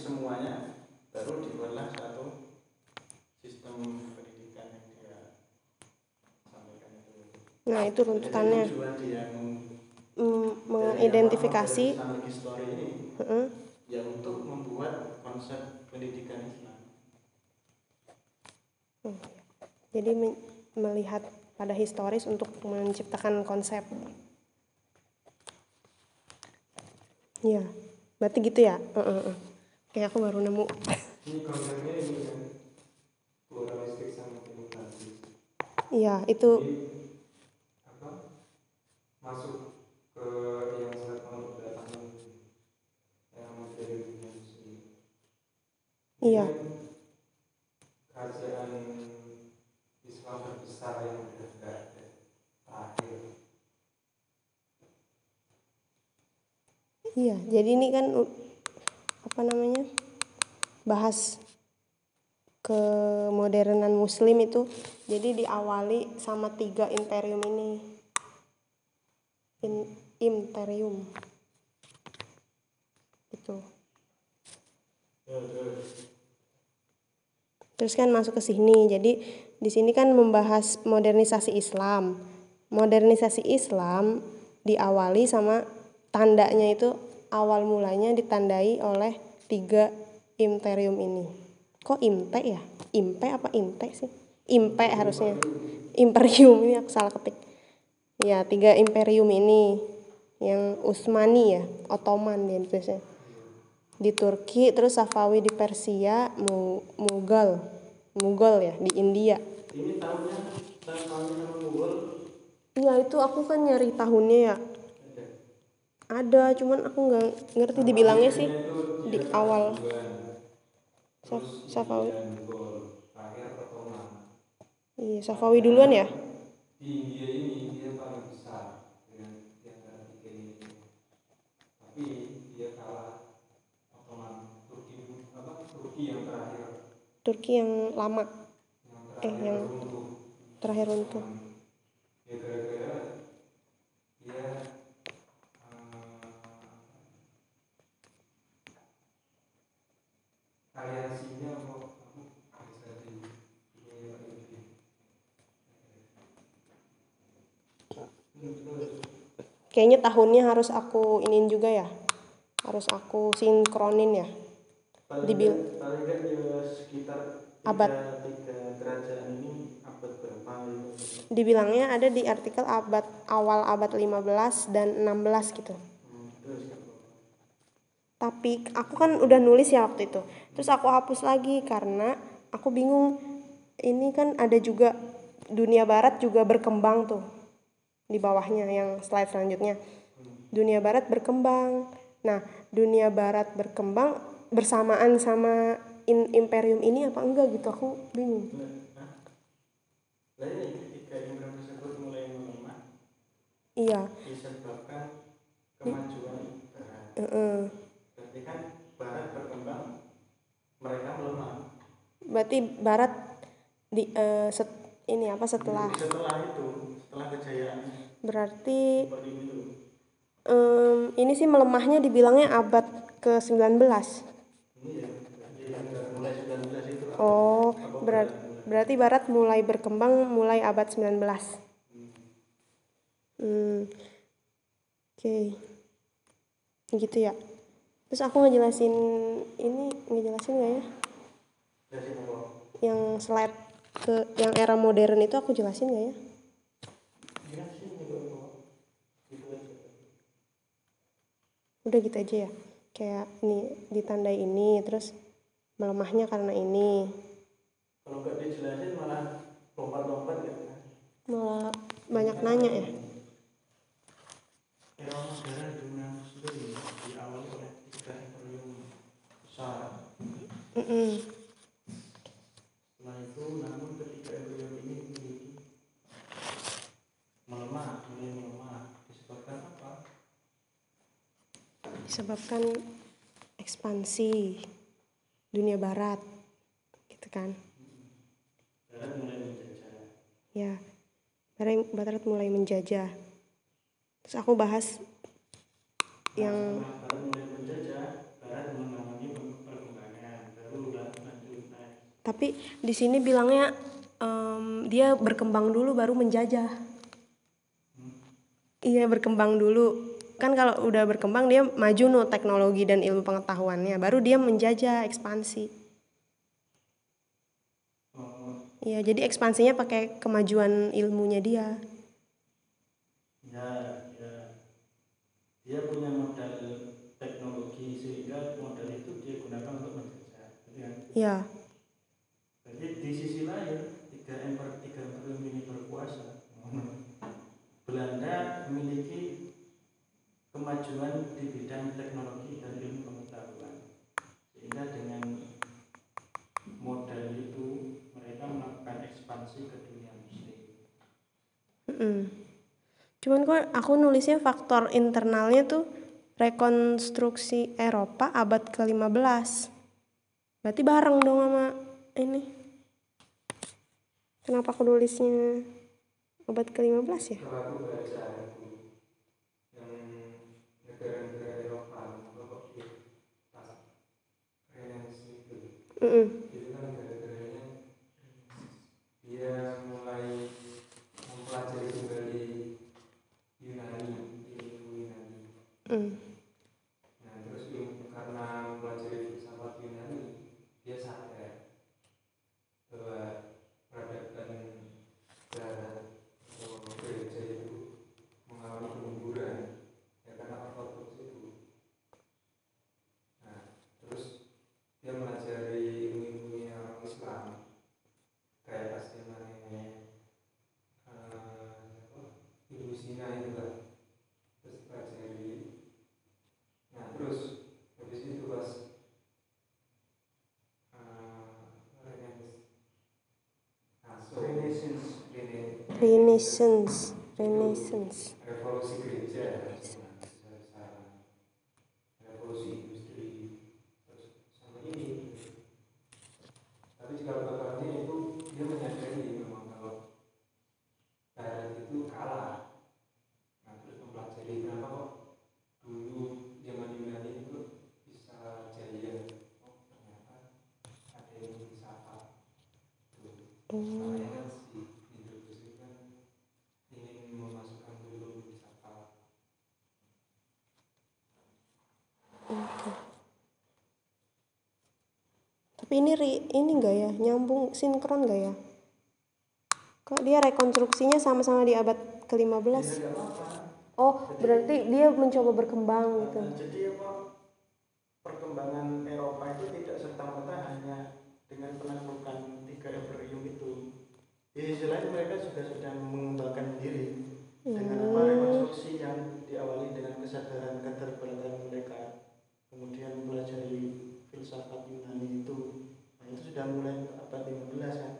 semuanya baru dibuatlah satu sistem pendidikan yang dia sampaikan itu. Nah, itu runtutannya. Jadi tujuan dia Mm, mengidentifikasi history ini Heeh. ya untuk membuat konsep pendidikan Islam. Jadi men- melihat pada historis untuk menciptakan konsep. Iya, berarti gitu ya. Heeh, heeh. Oke, aku baru nemu. Ini konsepnya ini kan pluralistik sama demokratis. Iya, itu Jadi apa masuk ke yang sangat mau datang yang menjadi dunia muslim. Iya. Ini kan Kerajaan Islam terbesar yang udah nggak ada terakhir. Iya. Jadi ini kan apa namanya? bahas kemodernan muslim itu jadi diawali sama tiga imperium ini. In, imperium. Gitu. Terus kan masuk ke sini. Jadi di sini kan membahas modernisasi Islam. Modernisasi Islam diawali sama tandanya itu awal mulanya ditandai oleh tiga imperium ini. Kok impe ya? Impe apa inte sih? Impe harusnya. Imperium ini aku salah ketik. Ya, tiga imperium ini yang Utsmani ya, Ottoman di Indonesia di Turki, terus Safawi di Persia, Mu- Mughal, Mughal ya di India. Ini tahunnya tahun tahunnya Mughal Iya itu aku kan nyari tahunnya ya. Ada. Cuman aku nggak ngerti dibilangnya sih di awal. Saf- Safawi. Iya, Safawi duluan ya. Turki yang lama, yang eh yang terakhir runtuh. Ya aliansinya di ini Kayaknya tahunnya harus aku inin juga ya. Harus aku sinkronin ya. Dibil- paling ya sekitar Abad. tiga, tiga kerajaan ini abad berapa gitu. Dibilangnya ada di artikel abad awal abad 15 dan 16 gitu. Hmm, terus? Tapi aku kan udah nulis ya waktu itu. Terus aku hapus lagi karena aku bingung. Ini kan ada juga dunia barat juga berkembang tuh. Di bawahnya yang slide selanjutnya. Dunia barat berkembang. Nah, dunia barat berkembang bersamaan sama in- imperium ini apa enggak gitu aku bingung. Nah, Lah ini ketika imperium tersebut mulai melemah Iya, disebabkan kemajuan barat. heeh. Berarti kan barat berkembang, mereka melemah. Berarti barat di eh, set- ini apa setelah Setelah itu, setelah kejayaan berarti Em, ini sih melemahnya dibilangnya abad ke-19. ini jadi mulai 19 itu Oh, berat, berarti barat mulai berkembang mulai abad 19. Hmm. Oke. Gitu ya. Terus aku ngejelasin ini ngejelasin nggak ya? Yang slide ke yang era modern itu aku jelasin nggak ya? Udah gitu aja ya. Kayak ini ditandai ini terus melemahnya karena ini. Kalau nggak dijelasin malah lompat-lompat ya. Malah banyak nanya ya. Era modern dunia muslim diawali oleh tiga imperium besar. Setelah itu, namun ketiga imperium ini memiliki melemah, mulai melemah. Disebabkan apa? disebabkan ekspansi dunia barat gitu kan Barat mulai menjajah. ya barat mulai menjajah terus aku bahas yang Setelah Barat mulai menjajah, Barat mengalami perkembangan, baru lanjut naik. Tapi di sini bilangnya em, dia berkembang dulu baru menjajah. Iya berkembang dulu. Kan kalau udah berkembang dia maju no teknologi dan ilmu pengetahuannya, baru dia menjajah ekspansi. Oh, Iya, jadi ekspansinya pakai kemajuan ilmunya dia. ya, ya. Dia punya modal teknologi sehingga modal itu dia gunakan untuk menjajah. Gitu kan? Iya. Jadi di sisi lain tiga emper tiga imperium ini berkuasa. Belanda memiliki kemajuan di bidang teknologi dan ilmu pengetahuan. Sehingga dengan modal itu mereka melakukan ekspansi ke dunia muslim. Mm-mm. Cuman kok aku nulisnya faktor internalnya tuh rekonstruksi Eropa abad ke-15. Berarti bareng dong sama ini. Kenapa aku nulisnya abad ke-15 ya? Kan gara-garanya dia mulai mempelajari kembali Yunani Mm. Renaissance, Renaissance. Tapi ini ri- ini enggak ya? Nyambung sinkron enggak ya? Kok dia rekonstruksinya sama-sama di abad ke-15? Ya, nggak apa-apa. Oh, berarti dia mencoba berkembang gitu. Nah, jadi apa perkembangan Eropa itu tidak serta merta hanya dengan penaklukan tiga imperium itu. Di sisi lain mereka juga sedang mengembangkan diri dengan apa rekonstruksi yang diawali dengan kesadaran keterbatasan mereka, kemudian mempelajari filsafat Yunani itu. Nah itu sudah mulai abad 15 kan.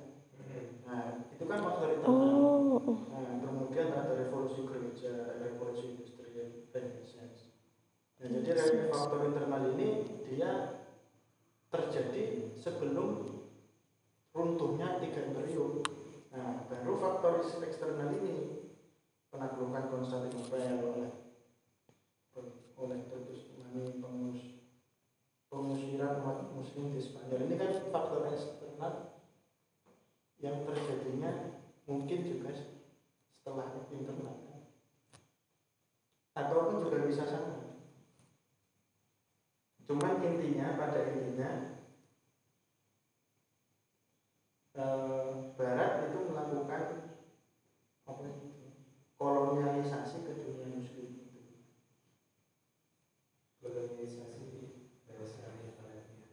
Nah itu kan faktor internal. Oh, oh. Nah, kemudian ada revolusi gereja, revolusi industri, renaissance. Nah, jadi re- faktor internal ini dia terjadi sebelum runtuhnya tiga imperium. Nah, baru faktor eksternal ini penaklukan Konstantinopel oleh oleh Titus Tumani pengus pengusiran umat muslim di Spanyol ini kan faktor eksternal yang terjadinya mungkin juga setelah internal kan. ataupun juga bisa sama cuman intinya pada intinya eh, Barat itu melakukan apa itu, kolonialisasi ke dunia muslim itu. kolonisasi bahasa ibaratnya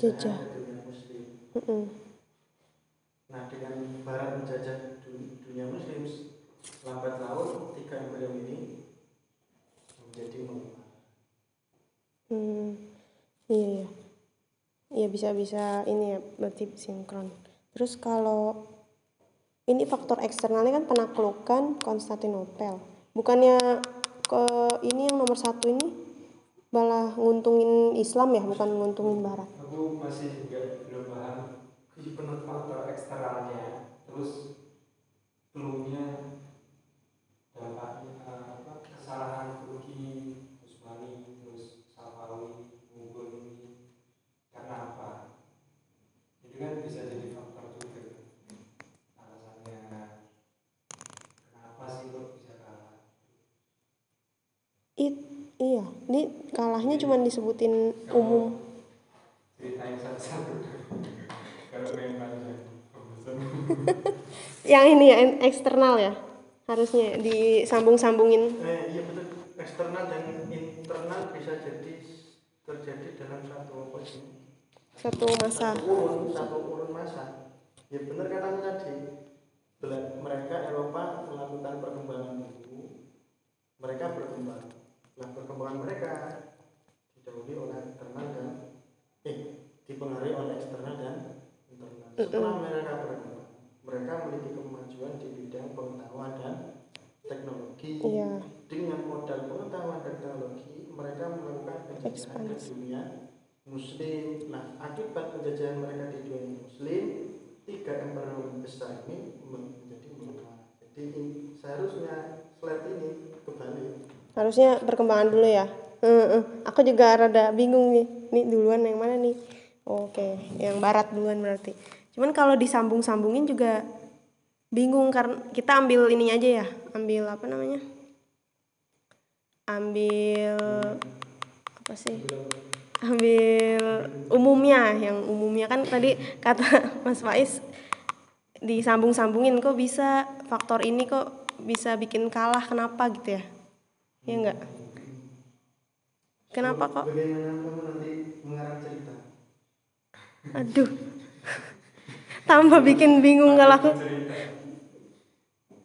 jajah Jajah. penjajahan ke dunia muslim Mm-mm. Nah dengan Barat menjajah du- dunia Muslim lambat laun tiga imperium ini menjadi melemah. Hmm, iya iya. Iya bisa-bisa ini ya berarti sinkron. Terus kalau ini faktor eksternalnya kan penaklukan Konstantinopel. Bukannya ke ini yang nomor satu ini malah nguntungin Islam ya bukan nguntungin Barat. Aku masih juga belum paham kehidupan faktor eksternalnya. Terus perlunya dampaknya apa kesalahan Turki Usmani terus Safawi Mughal ini. Karena apa? Itu kan bisa jadi faktor juga. Alasannya kenapa sih kok bisa kalah? It, iya ini kalahnya cuma disebutin umum. Yang ini ya eksternal ya. Harusnya disambung-sambungin. eh, iya betul eksternal dan internal bisa jadi terjadi dalam satu sih Satu masa. satu urun satu urun masa ya benar katamu tadi mereka Eropa melakukan perkembangan dulu mereka berkembang nah perkembangan mereka didahului oleh eksternal dan eh dipengaruhi oleh eksternal dan internal. Setelah mereka berkembang mereka memiliki kemajuan di bidang pengetahuan dan teknologi. Iya. dengan modal pengetahuan dan teknologi mereka melakukan penjajahan ke dunia muslim. Nah akibat penjajahan mereka di dunia muslim tiga imperium besar ini menjadi melemah jadi seharusnya slide ini kebalik. Harusnya perkembangan dulu ya. Heeh. Aku juga rada bingung nih. Nih duluan yang mana nih? Oke, yang barat duluan berarti. Cuman kalau disambung-sambungin juga bingung karena kita ambil ini aja ya. Ambil apa namanya? Ambil apa sih? Ambil umumnya, yang umumnya kan tadi kata Mas Faiz disambung-sambungin kok bisa faktor ini kok bisa bikin kalah kenapa gitu ya? Ya enggak? Kenapa kok? bagaimana kamu nanti mengarang cerita Aduh. Tambah bikin bingung kalau aku.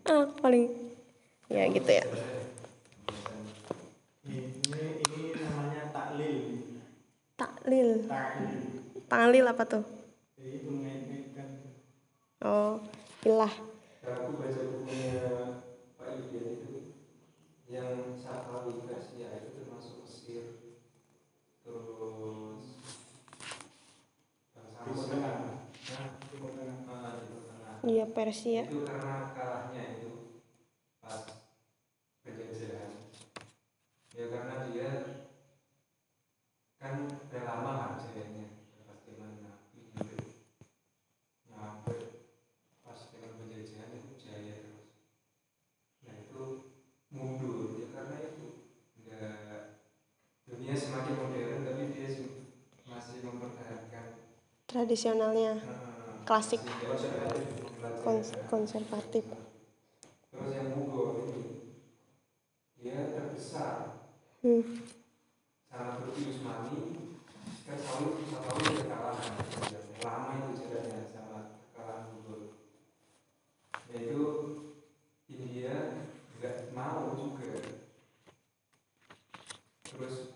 Ah, paling ya gitu ya. ini ini namanya taklil Taklil. taklil Taklil apa tuh? Oh, ilah. aku baca bukunya Pak Yudian itu yang Safawi Persia Timur Mesir Tengah. Timur Tengah. ah, Iya Persia. itu karena kalahnya itu pas penjajahan ya karena dia kan udah lama kan jayanya pas zaman Nabi gitu nyampe pas dengan penjajahan itu jaya terus. Nah itu mundur. Ya karena itu enggak. Dunia semakin modern tapi dia sem- masih mempertahankan Tradisionalnya Klasik. kons- konservatif. Terus yang Mugo ini dia terbesar Hmm. sama Turki Usmani kan Saudi udah kalah kan, lama itu jaraknya sama kekalahan Mugo. Ya itu India nggak mau juga. Terus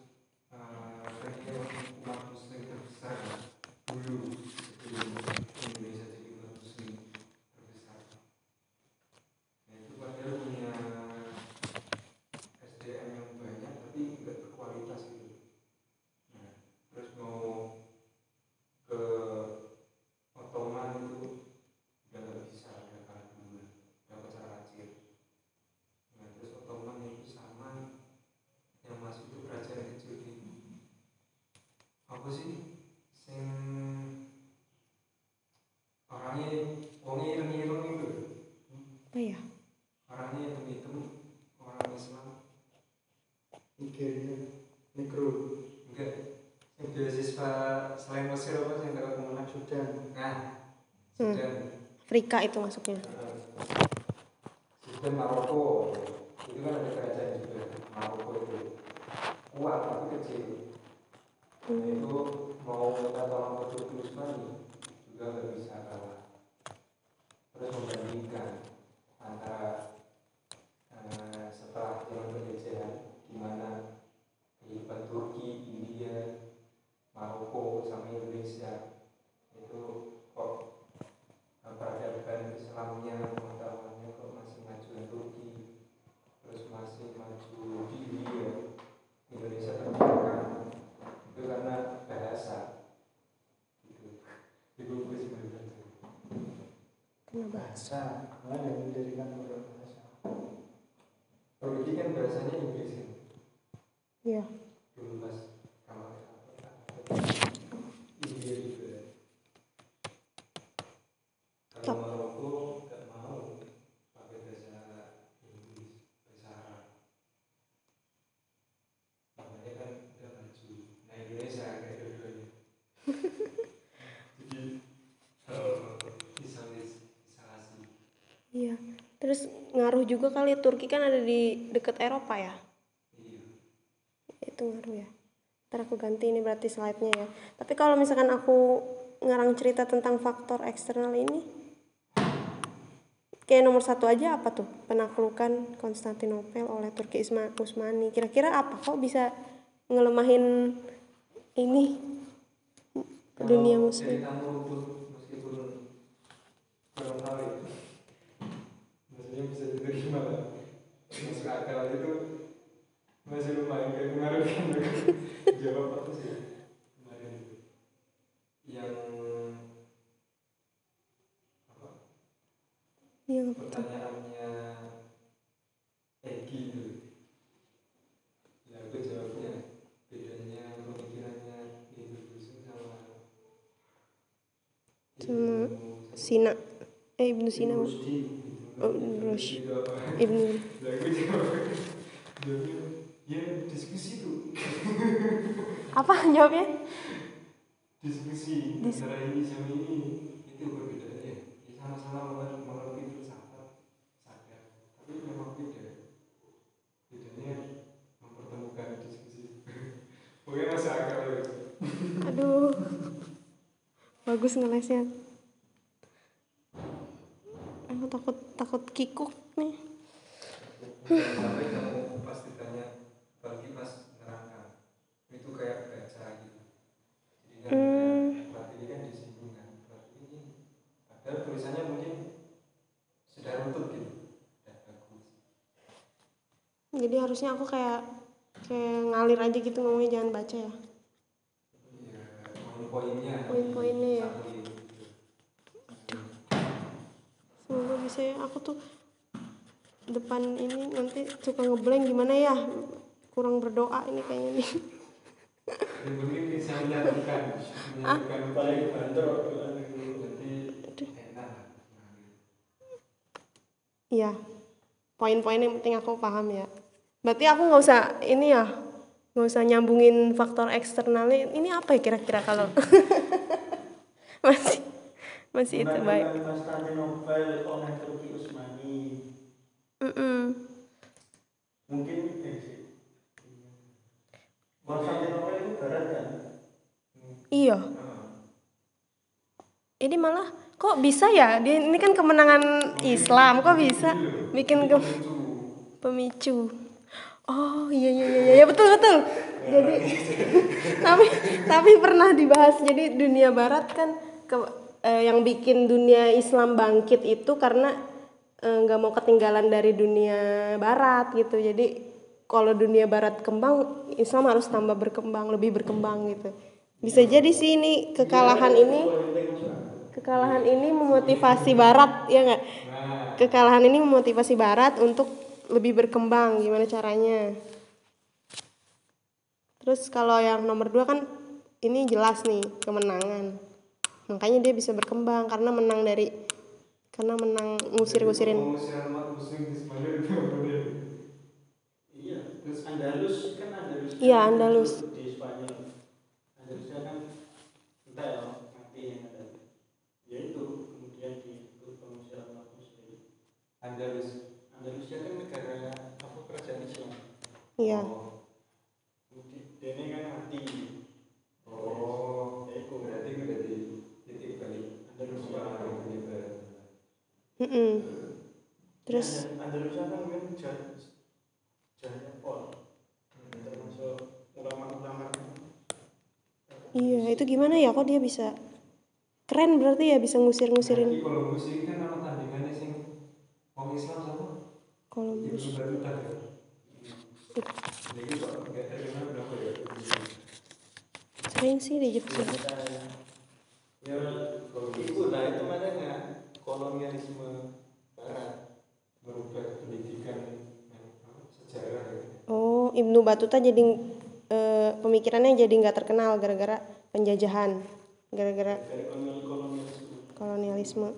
eh, kan dia umat Muslim terbesar kan, dulu sebelum Indonesia jadi umat Muslim terbesar. Nah itu padahal punya SDM yang banyak tapi nggak berkualitas gitu. Nah, terus mau ke Ottoman itu udah nggak bisa udah kalah dulu, udah pecah racir. Nah terus Ottoman itu sama yang masuk itu kerajaan kecil ini. Apa sih? Sing orangnya wongnya ireng-ireng itu Apa ya? orangnya hitam-hitam orang Islam Nigeria Negro enggak yang beasiswa selain Mesir apa sih yang kalau ke mana Sudan nah Hmm. Sudan Afrika itu masuknya. Sudan Maroko itu kan ada kerajaan juga Maroko itu kuat tapi kecil nah, itu mau minta tolong ke Turki Utsmani juga nggak bisa kalah terus membandingkan antara eh, setelah zaman penjajahan di mana kehidupan Turki, India, Maroko sama Indonesia itu kok eh, peradaban Islamnya pengetahuannya kok masih majuan Turki terus masih maju di India Indonesia terbelakang itu karena bahasa gitu itu gue sih melihat. Kenapa? Bahasa malah yang mendirikan bahasa ini kan bahasanya Inggris kan Iya. dulu pas kamar India juga kalau Maroko nggak mau pakai bahasa Inggris bahasa Arab terus ngaruh juga kali Turki kan ada di deket Eropa ya? Iya. Itu ngaruh ya. Ntar aku ganti ini berarti slide-nya ya. Tapi kalau misalkan aku ngarang cerita tentang faktor eksternal ini kayak nomor satu aja apa tuh? Penaklukan Konstantinopel oleh Turki Isma- Utsmani kira-kira apa? Kok bisa ngelemahin ini dunia Kalau muslim jadi kamu runtuh meskipun belum tahu ya maksudnya bisa diterima lah masuk akal itu masih lumayan kayak kemarin kan jawab apa sih kemarin itu yang apa yang apa tuh pertanyaannya Egi itu ya aku jawabnya bedanya pemikirannya Ibnu Rushd sama Sama Ibnu Sina eh Ibnu Sina Oh. Itu apa? Ibnu ya diskusi tuh apa jawabnya? Diskusi Dis- antara ini sama ini itu perbedaannya ya sama-sama mengerti filsafat sadar tapi memang beda. Bedanya mempertemukan diskusi. Pokoknya masuk akal ya aduh. Bagus ngelesnya takut takut kikuk nih. Sampai kamu pas ditanya apalagi pas neraka. Itu kayak baca gitu. Jadi kan Hmm. berarti ini kan disinggung kan. Berarti ini padahal tulisannya mungkin sudah runtuh gitu. Sudah bagus. Jadi harusnya aku kayak kayak ngalir aja gitu ngomongnya jangan baca ya. Ya poin-poinnya. Poin-poinnya ya. Aku tuh depan ini nanti suka ngeblank gimana ya? Kurang berdoa ini kayaknya nih. Ini mungkin bisa menyatukan menyatukan paling banter nanti enak. Lah iya. Poin-poin yang penting aku paham ya. Berarti aku nggak usah ini ya nggak usah nyambungin faktor eksternalnya. Ini apa ya kira-kira kalau? Masih masih itu baik. mungkin eh sih. Konstantinopel itu barat kan? Iya. Ah, ini malah kok bisa ya? Dia ini kan kemenangan Islam kok bisa bikin ke pemicu. oh iya iya iya iya. Betul betul. Jadi tapi tapi pernah dibahas. Jadi dunia barat kan ke, eh, yang bikin dunia Islam bangkit itu karena eh, nggak mau ketinggalan dari dunia barat gitu. Jadi kalau dunia barat kembang Islam harus tambah berkembang lebih berkembang gitu. Bisa jadi sih ini kekalahan ini kekalahan ini memotivasi barat ya nggak? Kekalahan ini memotivasi Barat untuk lebih berkembang gimana caranya? Terus kalau yang nomor dua kan ini jelas nih kemenangan makanya dia bisa berkembang karena menang dari karena menang ngusir-ngusirin. Iya terus Andalus kan Andalus. Iya, Andalus. di Spanyol. Andalusnya kan entah ya mati yang ada. Ya itu kemudian di itu pengusiran umat muslim Andalus. Andalusia kan negara apa kerajaan Islam. Iya. Oh, ini kan mati. Oh. Ya itu berarti itu dari titik balik Andalusia Orang yang barat. Mm-mm. terus? Andalusia kan jahnya Pol termasuk ulama-ulama. Iya itu gimana ya? Kok dia bisa keren berarti ya bisa ngusir-ngusirin? Jadi kalau musik kan tandingannya sing Wong Islam sama Columbus Ibnu Battuta ya. Jadi kok Ibnu Batuta jadi e, pemikirannya jadi nggak terkenal gara-gara penjajahan, gara-gara kolonialisme.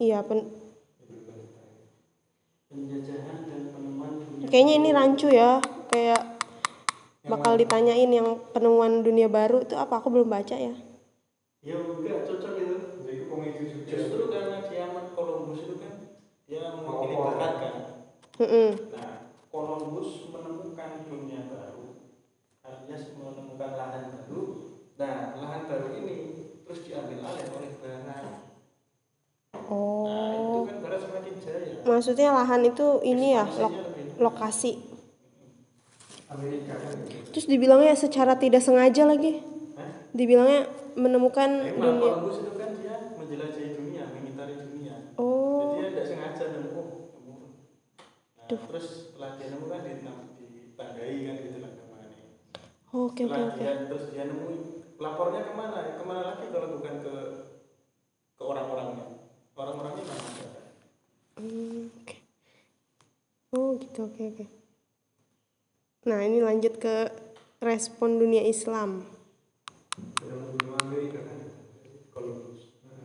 Iya, pen penjajahan dan penemuan Kayaknya ini rancu ya, kayak bakal ditanyain yang penemuan dunia baru itu apa? Aku belum baca ya. Ya enggak cocok itu. Itu Justru karena dia Columbus itu kan dia mewakili barat kan. Mm-mm. Nah, Columbus menemukan dunia baru, alias menemukan lahan baru. Nah, lahan baru ini terus diambil alih oleh Barat. Nah, itu Oh, kan Barat semakin jaya. maksudnya lahan itu ini ya lebih- lokasi. Amerika kan gitu. Terus dibilangnya secara tidak sengaja lagi. Hah? Dibilangnya menemukan Emang dunia. Columbus itu kan dia menjelajahi dunia, mengitari dunia. Oh, Jadi dia tidak sengaja nemu. oh, nemu. Nah, terus nemu kan ditandai kan gitu lah ke mana. oke oke oke. dia terus dia nemu lapornya ke mana? Ke mana lagi kalau bukan ke ke orang-orangnya? Orang-orangnya mana? Hmm, oke. Oh gitu oke oke. Nah ini lanjut ke respon dunia Islam. Dalam benua Amerika kan. Columbus. Nah,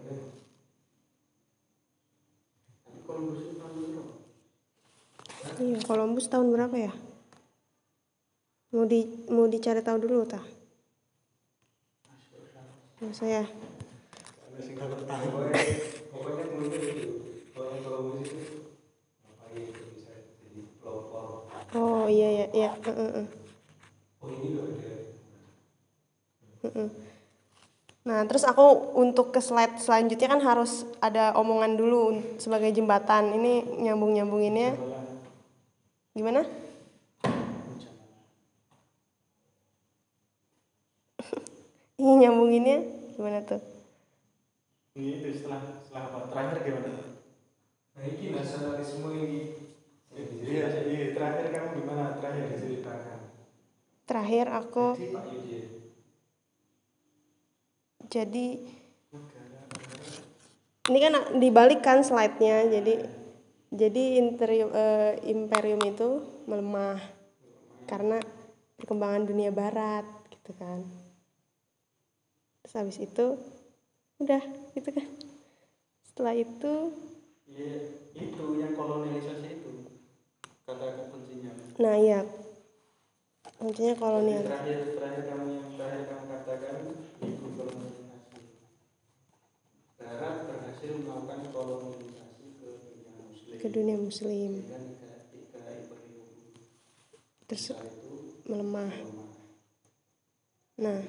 Tapi Columbus itu tahun berapa? Iya Columbus tahun berapa ya? Mau di mau dicari tahu dulu tah? Mau saya. Oh iya iya iya. Ini loh ada. Nah terus aku untuk ke slide selanjutnya kan harus ada omongan dulu sebagai jembatan. Ini nyambung nyambunginnya gimana? Ini nyambunginnya gimana tuh? Ini itu setelah setelah apa? Terakhir gimana? Nah ini nasionalisme ini. Iya, iya, terakhir kamu gimana? Terakhir diceritakan. Terakhir aku Jadi, jadi ini kan dibalikkan slide-nya jadi jadi interium, eh, imperium itu melemah karena perkembangan dunia barat gitu kan terus habis itu udah gitu kan setelah itu Iya, itu yang kolonialisasi itu kata kuncinya. nah iya kuncinya Jadi kolonial terakhir terakhir kamu yang terakhir kamu katakan itu kolonialisasi. Barat berhasil melakukan kolonialisasi. Ke dunia muslim. Terus melemah. Nah.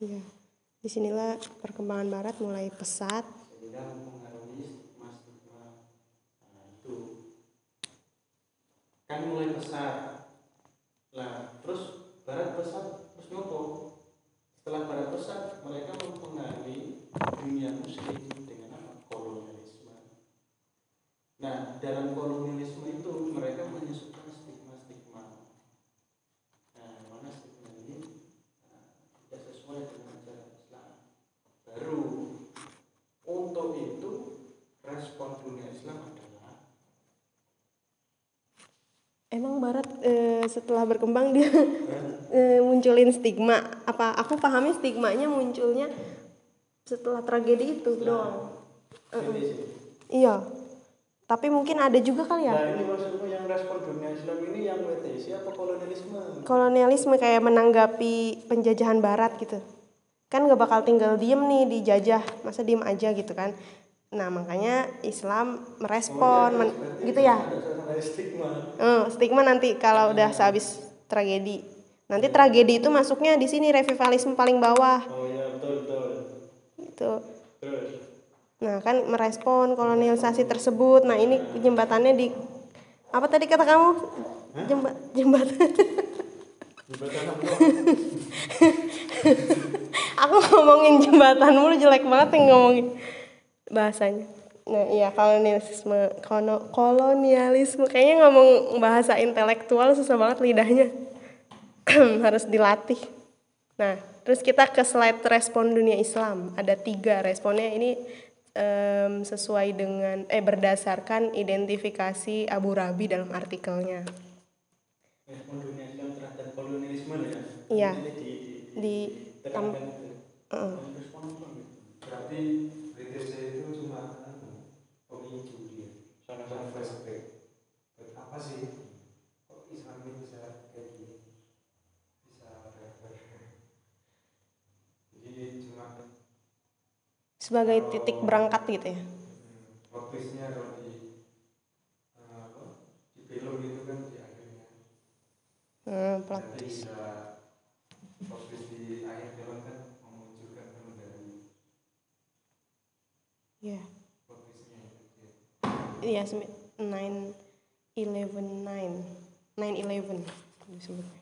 Iya. Di sinilah perkembangan barat mulai pesat. Kan mulai pesat. Lah terus barat pesat terus ngopo setelah barat pesat mereka mempengaruhi dunia muslim dengan apa? Kolonialisme. Nah dalam kolonialisme itu mereka menyusukan stigma stigma nah mana stigma ini? Nah, tidak sesuai dengan ajaran Islam. Baru untuk itu respon dunia Islam adalah emang barat eh, setelah berkembang dia eh, munculin stigma. Apa aku pahami stigmanya munculnya setelah tragedi itu doang. sih. iya. Tapi mungkin ada juga kali ya. Nah ini maksudmu yang respon dunia Islam ini yang WTC apa kolonialisme? kolonialisme kayak menanggapi penjajahan barat gitu. Kan gak bakal tinggal diem nih dijajah masa diem aja gitu kan? Nah makanya Islam merespon men- gitu ya Stigma. Eh, stigma nanti kalau udah sehabis tragedi. Nanti tragedi itu masuknya di sini revivalisme paling bawah. Oh iya betul betul. gitu. Terus? Nah kan merespon kolonialisasi tersebut. Nah ini jembatannya di apa tadi kata kamu? Jemba, jembatan jembatan apa? aku ngomongin jembatan mulu jelek banget yang ngomongin bahasanya nah iya kolonialisme kono, kolonialisme kayaknya ngomong bahasa intelektual susah banget lidahnya harus dilatih nah terus kita ke slide respon dunia Islam ada tiga responnya ini em, sesuai dengan eh berdasarkan identifikasi Abu Rabi dalam artikelnya Respon dunia Islam terhadap kolonialisme ya. Iya. Di, di, di itu. Heeh. Respon apa gitu? Berarti British apa sih? Kok Islam ini bisa kayak gini? Bisa ya? jadi cuma sebagai kalau, titik berangkat gitu ya? Hmm, Motifnya kalau di eh, apa di film gitu kan di akhirnya. Hmm, ya. Iya, yeah. 9 11 9 9 11 disebutnya?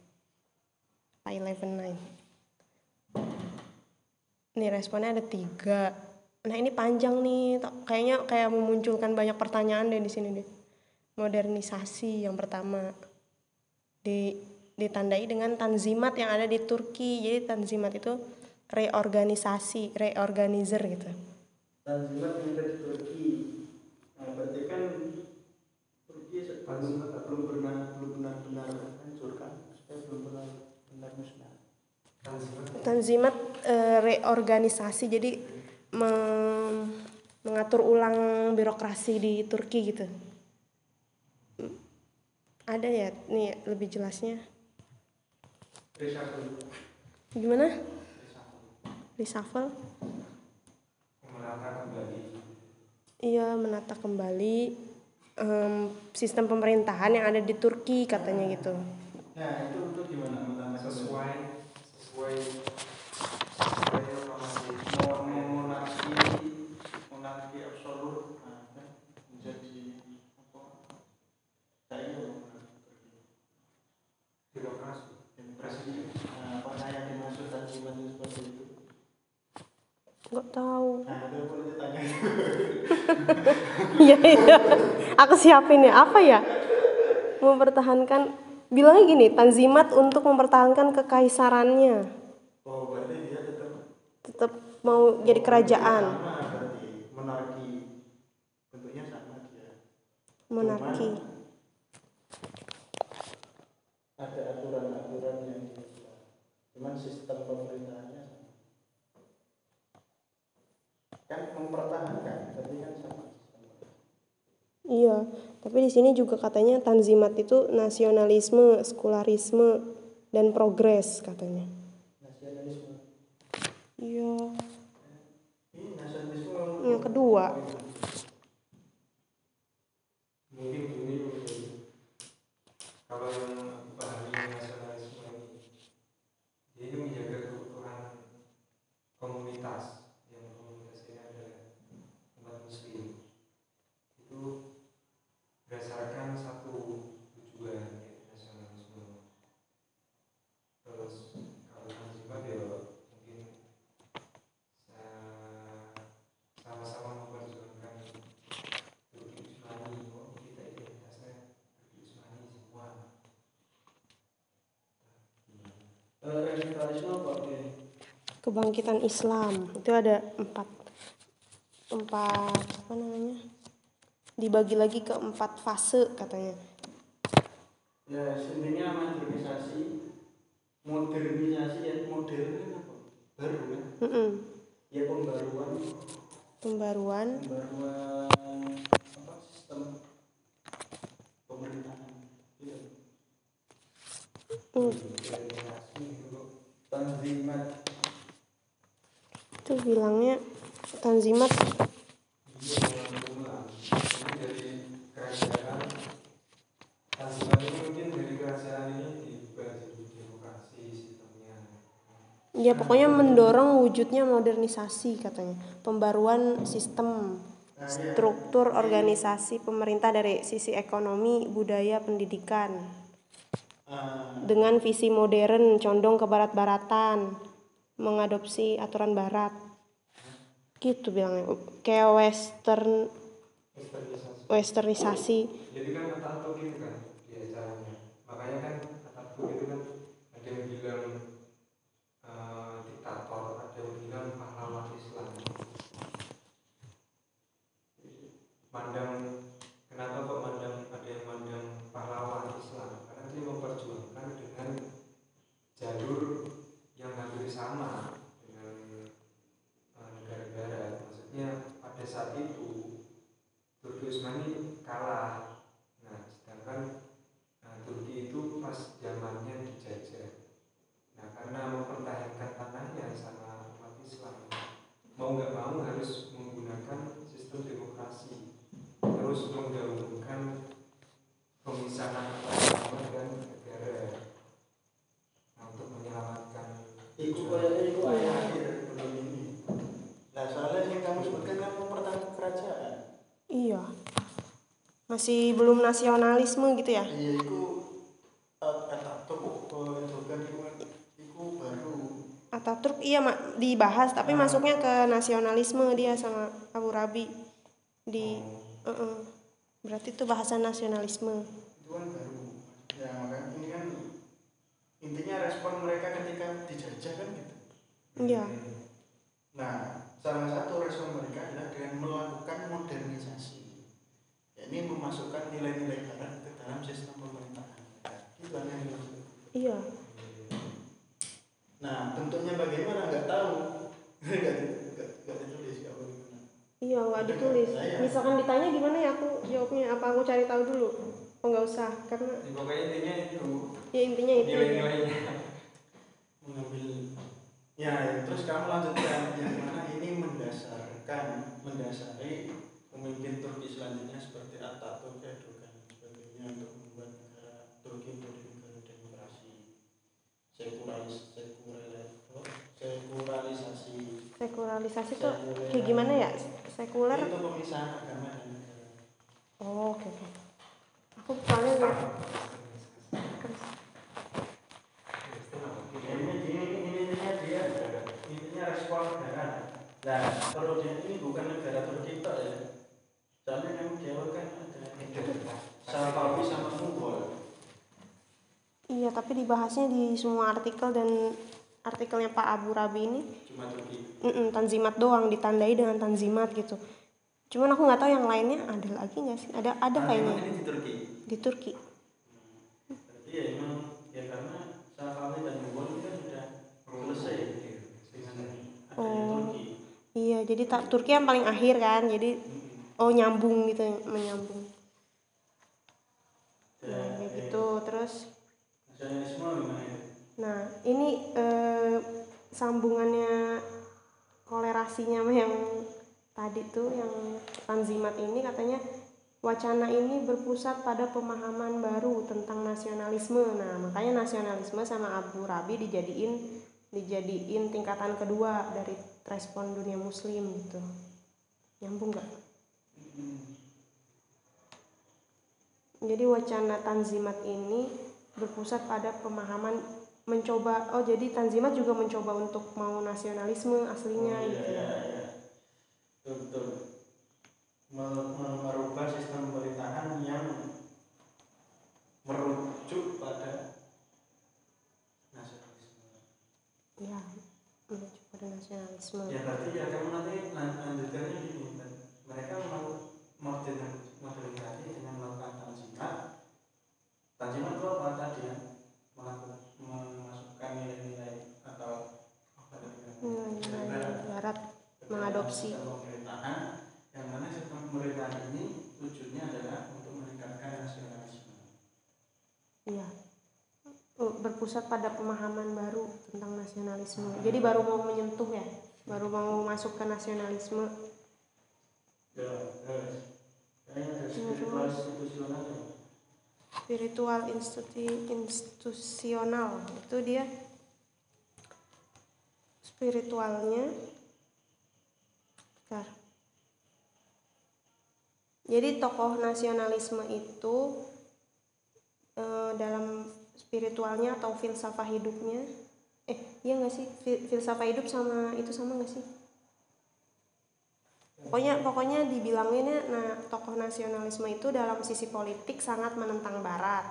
Apa 11 9 ini responnya ada tiga. Nah ini panjang nih. Kayaknya kayak memunculkan banyak pertanyaan deh di sini deh. Modernisasi yang pertama. Di ditandai dengan tanzimat yang ada di Turki. Jadi tanzimat itu reorganisasi reorganizer gitu. Tanzimat yang ada di Turki. Se- belum pernah belum benar-benar hancur kan? Maksudnya belum benar benar musnah. Tanzimat eh, reorganisasi jadi mem- mengatur ulang birokrasi di Turki gitu. Ada ya nih lebih jelasnya. Reshuffle. Gimana? Reshuffle. Reshuffle? menata kembali Iya, menata kembali em, sistem pemerintahan yang ada di Turki katanya gitu. Nah, itu itu gimana sesuai sesuai reformasi mau mau monarki monarki absolut nah, kan menjadi apa saya monarki Turki. birokrasi demokrasi nah, apakah yang dimaksud tanzimat itu seperti itu Nggak tahu. nah Iya, iya. Aku siapin ya. Apa ya? Mempertahankan bilangnya gini, tanzimat untuk mempertahankan kekaisarannya. oh berarti dia tetap Tetap mau jadi kerajaan, monarki bentuknya sama dia monarki. ada aturan-aturan yang cuman sistem pemerintahannya sama kan mempertahankan berarti kan sama Iya, tapi di sini juga katanya tanzimat itu nasionalisme, sekularisme, dan progres katanya. nasionalisme. Iya. ini nasionalisme Yang kedua, mungkin mungkin kalau yang pahami nasionalisme ini dia menjaga keutuhan komunitas kebangkitan Islam itu ada empat, empat apa namanya? Dibagi lagi ke empat fase katanya. ya intinya modernisasi. Modernisasi ya modern kan apa? Baru kan? Mm-mm. ya pembaruan. Pembaruan, pembaruan apa sistem pemerintahan gitu mm, organisasi itu tanzimat itu bilangnya tanzimat dia mengulang ini dari kerajaan tanzimat ini mungkin dari kerajaan ini diubah jadi demokrasi sistemnya Ya pokoknya mendorong wujudnya modernisasi katanya. Pembaruan sistem, struktur organisasi pemerintah dari sisi ekonomi, budaya, pendidikan. Dengan visi modern, condong ke barat-baratan, mengadopsi aturan barat. Gitu bilangnya. Kayak western Westernisasi. westernisasi. jadi kan Atatürk itu kan di acaranya makanya kan Atatürk itu kan ada yang bilang eh, diktator ada yang bilang pahlawan Islam mandang kenapa kok mandang ada yang mandang pahlawan Islam karena dia memperjuangkan dengan jalur yang hampir sama dengan eh, negara barat maksudnya pada saat itu Turki Utsmani kalah. Nah, sedangkan nah, Turki itu pas zamannya dijajah. Nah, karena mempertahankan tanahnya sama umat Islam, mau nggak mau harus menggunakan sistem demokrasi terus menggabungkan pemisahan agama dan negara Nah, untuk menyelamatkan Iku kayaknya iku ayah akhir belum ini. Nah soalnya yang kamu sebutkan kan mempertahankan kerajaan. Iya. Masih belum nasionalisme gitu ya? Iya, eh, itu kan. Ataturk iya mak dibahas tapi Ah. masuknya ke nasionalisme dia sama Abu Rabi di Oh, eh-eh. berarti itu bahasa nasionalisme. Itu kan baru. Ya makanya ini kan intinya respon mereka ketika dijajah kan gitu. Iya. Nah, salah satu respon mereka adalah dengan melakukan modernisasi. yakni memasukkan nilai-nilai barat ke dalam sistem pemerintahan. Itu kan yang dimaksud. Iya. Nah, bentuknya bagaimana nggak tahu. Nggak di- nggak nggak ditulis nggak bagaimana. Iya nggak ditulis. Saya- Misalkan ditanya gimana ya aku jawabnya apa aku cari tahu dulu? Oh nggak usah karena Ya, pokoknya intinya itu ya intinya itu. nilai-nilainya mengambil ya terus kamu lanjutkan yang mana ini mendasarkan mendasari pemimpin Turki selanjutnya seperti Atatürk Erdogan dan sebagainya untuk membuat negara Turki menjadi negara demokrasi sekularis sekuler sekulalisasi Sekulalisasi tuh kayak gimana ya? Sekuler. itu pemisahan agama dan negara. Oh, oke oke. Aku soalnya nggak ini ini ini intinya dia intinya respon negara. Nah kalau dia ini bukan negara Turki tok ya. Soalnya yang Jawa kan ada. Safawi sama Mughal Iya, tapi dibahasnya di semua artikel dan artikelnya Pak Abu Rabi ini cuma Turki mm-mm, tanzimat doang ditandai dengan tanzimat gitu. Cuman aku nggak tahu yang lainnya ada lagi nggak sih? Ada ada Nah, kayaknya di Turki di Turki. berarti ya emang ya karena Safawi dan Mughal ini kan sudah selesai dengan adanya Oh. Turki Iya, jadi tak Turki yang paling akhir kan. Jadi Mm-mm. oh nyambung gitu, menyambung. Nah, eh, gitu. Terus nasionalisme gimana ya Nah, ini eh, sambungannya kolerasinya yang tadi tuh yang tanzimat ini katanya wacana ini berpusat pada pemahaman baru tentang nasionalisme. Nah, makanya nasionalisme sama Abu Rabi dijadiin dijadiin tingkatan kedua dari respon dunia muslim gitu. Nyambung nggak? Jadi wacana tanzimat ini berpusat pada pemahaman mencoba oh jadi tanzimat juga mencoba untuk mau nasionalisme aslinya Oh, iya, gitu iya, ya. iya. Betul, betul. Me- me- merubah sistem pemerintahan yang merujuk pada nasionalisme. Ya, menuju pada nasionalisme. Ya berarti ya kamu nanti lan- lanjutkannya gini, mereka mau modern modernisasi dengan melakukan tanzimat. Tanzimat itu apa tadi ya? Melakukan memasukkan nilai-nilai atau apa tadi? Nilai-nilai barat mengadopsi. pemerintahan yang mana sistem pemerintahan ini tujuannya adalah untuk meningkatkan nasionalisme. Iya. Oh, berpusat pada pemahaman baru tentang nasionalisme. Jadi baru mau menyentuh ya, baru mau masuk ke nasionalisme. Ya, terus. Kayaknya ada spiritual institusional ya. Spiritual institusi institusional. Itu dia spiritualnya. Bentar. jadi tokoh nasionalisme itu eh, dalam spiritualnya atau filsafah hidupnya eh iya nggak sih? Fil- filsafah hidup sama itu sama nggak sih pokoknya pokoknya dibilanginnya nah tokoh nasionalisme itu dalam sisi politik sangat menentang barat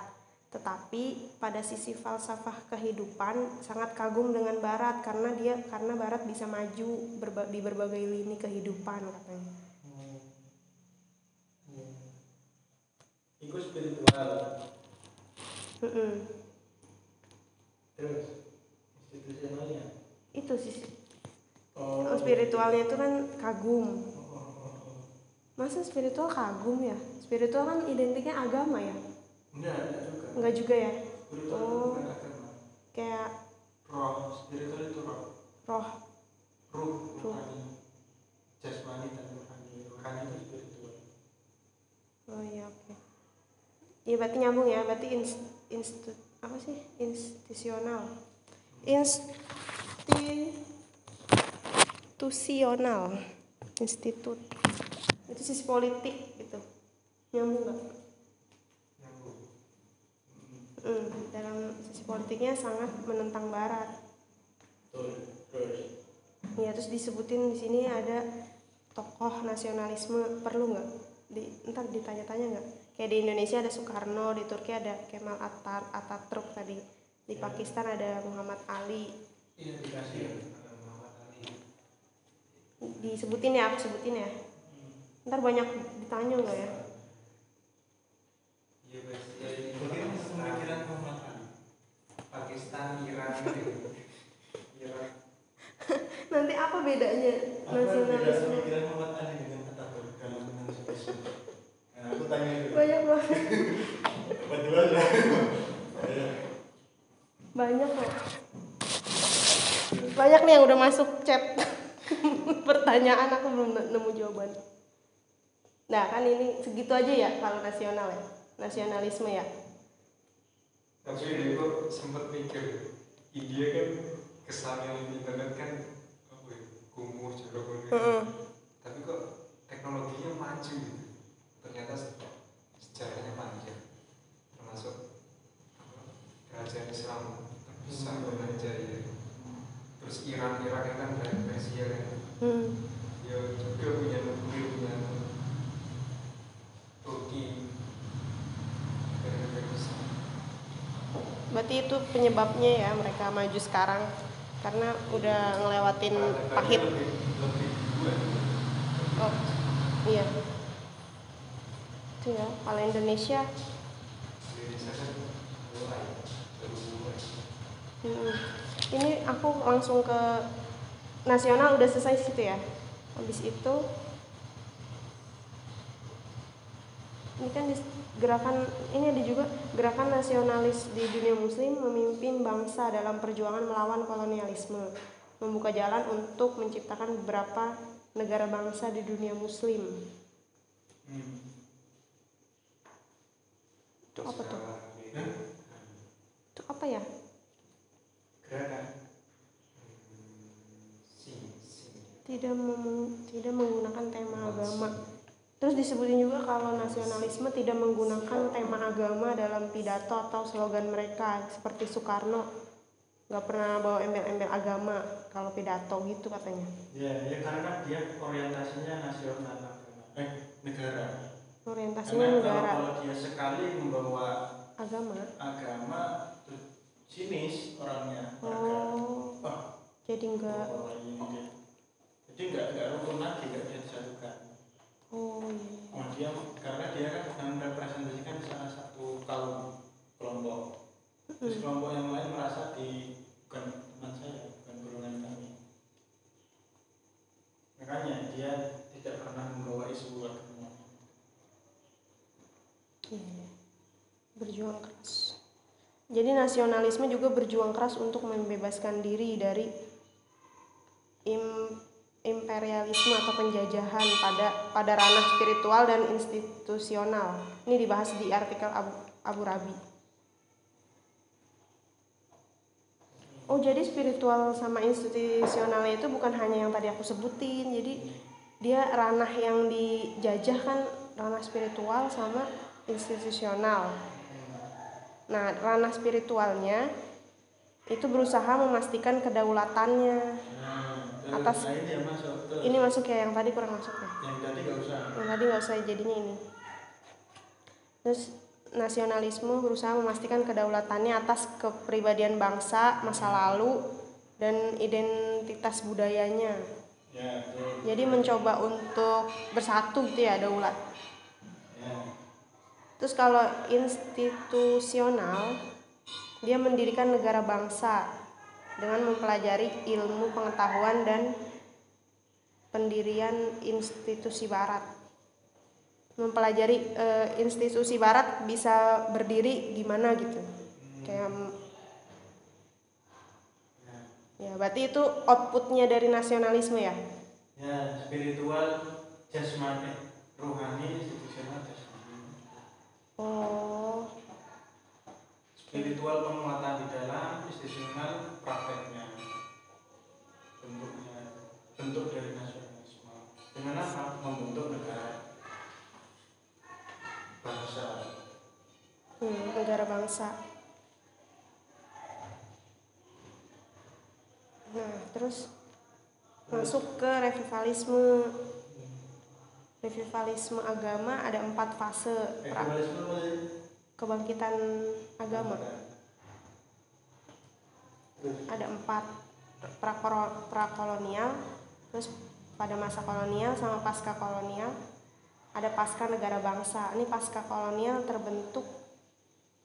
tetapi pada sisi falsafah kehidupan sangat kagum dengan barat karena dia karena barat bisa maju berba- di berbagai lini kehidupan katanya Itu spiritual. Mm-mm. Terus institusionalnya. itu sih Oh, Oh, spiritualnya itu kan kagum. Masa spiritual kagum ya spiritual kan identiknya agama ya Enggak, enggak juga. enggak juga ya Spiritual Oh. bukan agama. kayak Roh, spiritual itu roh. roh Ruh, Ruh. rohani. jasmani dan rohani rohani itu spiritual Oh iya oke. Iya berarti nyambung ya, berarti ins, instu, apa sih institusional, institusional, institut. Itu sisi politik gitu, nyambung nggak? nyambung Hmm, dalam sisi politiknya sangat menentang Barat. terus Ya terus disebutin di sini ada tokoh nasionalisme perlu nggak? Di, ntar ditanya-tanya nggak? Kayak di Indonesia ada Soekarno, di Turki ada Kemal Atar, Ataturk tadi, di Pakistan ada Muhammad Ali. iya dikasih ya Muhammad Ali Disebutin ya, aku sebutin ya. Ntar banyak ditanya nggak ya? iya guys ya bagaimana pemikiran Pakistan Iran gitu Irak Nanti apa bedanya apa beda nasionalisme? pemikiran Muhammad Ali dengan Atatürk dalam nasionalisme nah aku tanya itu Banyak banget, ya Ya. banyak kok. Banyak nih yang udah masuk chat pertanyaan aku belum nemu jawaban. Nah kan ini segitu aja ya kalau nasional ya, nasionalisme ya. tapi kok sempat mikir India kan kesannya internet kan ya kumuh jorok gitu. Heeh. tapi kok teknologinya maju gitu ternyata se- sejarahnya panjang termasuk kerajaan Islam terbesar dengan jaya terus Iran Irak kan dari Persia kan ya juga punya nuklir punya Berarti itu penyebabnya ya mereka maju sekarang karena udah ngelewatin pahit. Oh, iya. Itu ya, kalau Indonesia Hmm. Ini aku langsung ke nasional udah selesai situ ya. Habis itu ini kan gerakan ini ada juga gerakan nasionalis di dunia muslim memimpin bangsa dalam perjuangan melawan kolonialisme, membuka jalan untuk menciptakan beberapa negara bangsa di dunia muslim. Hmm. Itu apa tuh? Hah? Itu apa ya? gerakan tidak mem- tidak menggunakan tema agama. Terus disebutin juga kalau nasionalisme tidak menggunakan tema agama dalam pidato atau slogan mereka seperti Soekarno. Nggak pernah bawa embel-embel agama kalau pidato gitu katanya. ya ya karena dia orientasinya nasional. Agama eh negara. Orientasinya karena negara. kalau dia sekali membawa agama. agama sinis orangnya Oh, wah. Jadi enggak. ini dia jadi nggak nggak rukun lagi nggak bisa disatukan Oh iya. oh, dia karena dia kan merepresentasikan salah satu kaum kelompok terus kelompok yang lain merasa di bukan teman saya bukan golongan kami makanya dia tidak pernah membawa isu agama Iya. Berjuang keras. Jadi nasionalisme juga berjuang keras untuk membebaskan diri dari im- imperialisme atau penjajahan pada pada ranah spiritual dan institusional. Ini dibahas di artikel Abu, Abu Rabi. Oh jadi spiritual sama institusionalnya itu bukan hanya yang tadi aku sebutin. Jadi dia ranah yang dijajah kan ranah spiritual sama institusional. Nah, ranah spiritualnya itu berusaha memastikan kedaulatannya. Atas- ini yang masuk tuh. Ini masuk ya yang tadi kurang masuk ya. yang tadi nggak usah Yang tadi nggak usah jadinya ini. Terus nasionalisme berusaha memastikan kedaulatannya atas kepribadian bangsa, masa lalu, dan identitas budayanya. ya betul. Jadi mencoba untuk bersatu gitu ya daulat. ya Terus kalau institusional, dia mendirikan negara bangsa dengan mempelajari ilmu pengetahuan dan pendirian institusi barat. Mempelajari eh, institusi barat bisa berdiri gimana gitu. Kayak ya ya berarti itu outputnya dari nasionalisme ya. ya spiritual jasmani rohani institusional jasmani oh spiritual penguatan di dalam institusional prakteknya. Bentuknya bentuk dari nasionalisme. Dengan apa? Membentuk negara. Bangsa. Hmm, negara bangsa. Nah terus masuk ke revivalisme. Revivalisme agama ada empat fase. Mulai kebangkitan agama? Ada. Empat. Prakoro- prakolonial terus pada masa kolonial sama pasca kolonial. Ada pasca negara bangsa. Ini pasca kolonial terbentuk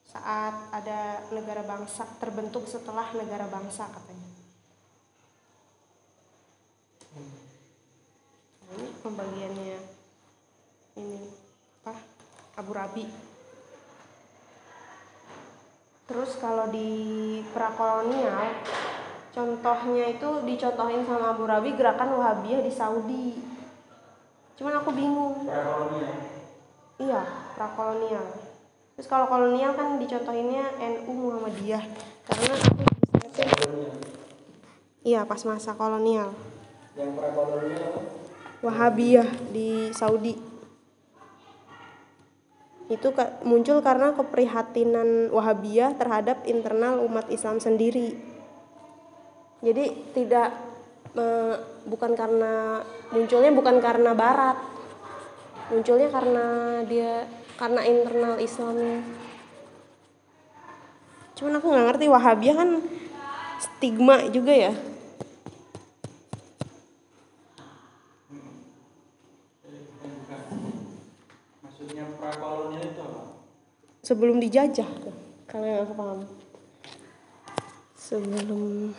saat ada negara bangsa terbentuk setelah negara bangsa katanya. Nah, ini pembagiannya ini apa? Abu Rabi Terus kalau di prakolonial, contohnya itu dicontohin sama Abu Rabi gerakan Wahabiyah di Saudi. Cuman aku bingung. prakolonial Iya, prakolonial. Terus kalau kolonial kan dicontohinnya NU Muhammadiyah. Karena aku bisa Iya, pas masa kolonial. yang prakolonial? Wahabiyah di Saudi. Itu ka- muncul karena keprihatinan Wahabiyah terhadap internal umat Islam sendiri. Jadi tidak eh, bukan karena munculnya bukan karena barat. Munculnya karena dia karena internal Islam. Cuman aku nggak ngerti Wahabiyah kan stigma juga ya. maksudnya prakolonial itu apa? Sebelum dijajah kalau yang aku paham. Sebelum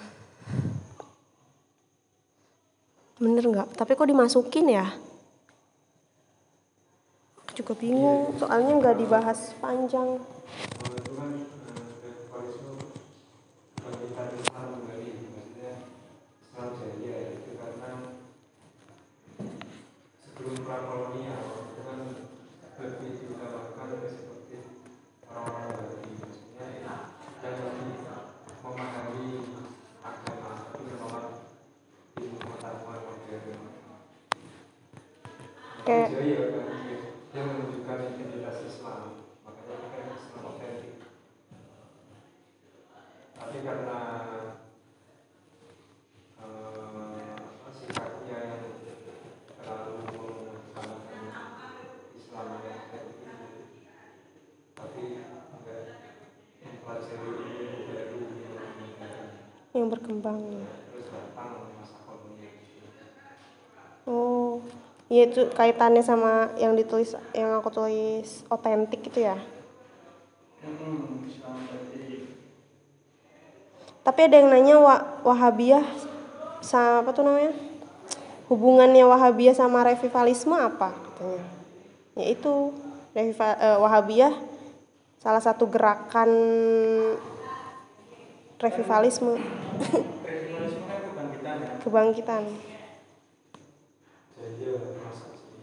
bener nggak? Tapi kok dimasukin ya? Aku juga bingung soalnya nggak dibahas panjang Kalau itu kan eh, revivalisme bangkitan Islam kembali, maksudnya Islam jaya itu karena sebelum prakolonial itu kan lebih diutamakan seperti orang-orang Bali, maksudnya yang lebih memahami agama itu menolak ilmu pengetahuan modern. Kan yang menunjukkan identitas Islam, makanya itu Islam otentik. Tapi karena apa, sikapnya yang terlalu mengutamakan Islam yang otentik itu, tapi enggak mempelajari ilmu baru yang meninggalkan. yang berkembang terus datang masa kolonial itu. oh iya itu kaitannya sama yang ditulis yang aku tulis otentik itu ya. Hmm, tapi ada yang nanya wa Wahabiyah sama apa tuh namanya? Hubungannya Wahabiyah sama revivalisme apa katanya. Yaitu reviva, eh, Wahabiyah salah satu gerakan revivalisme. Revivalisme kan kebangkitan ya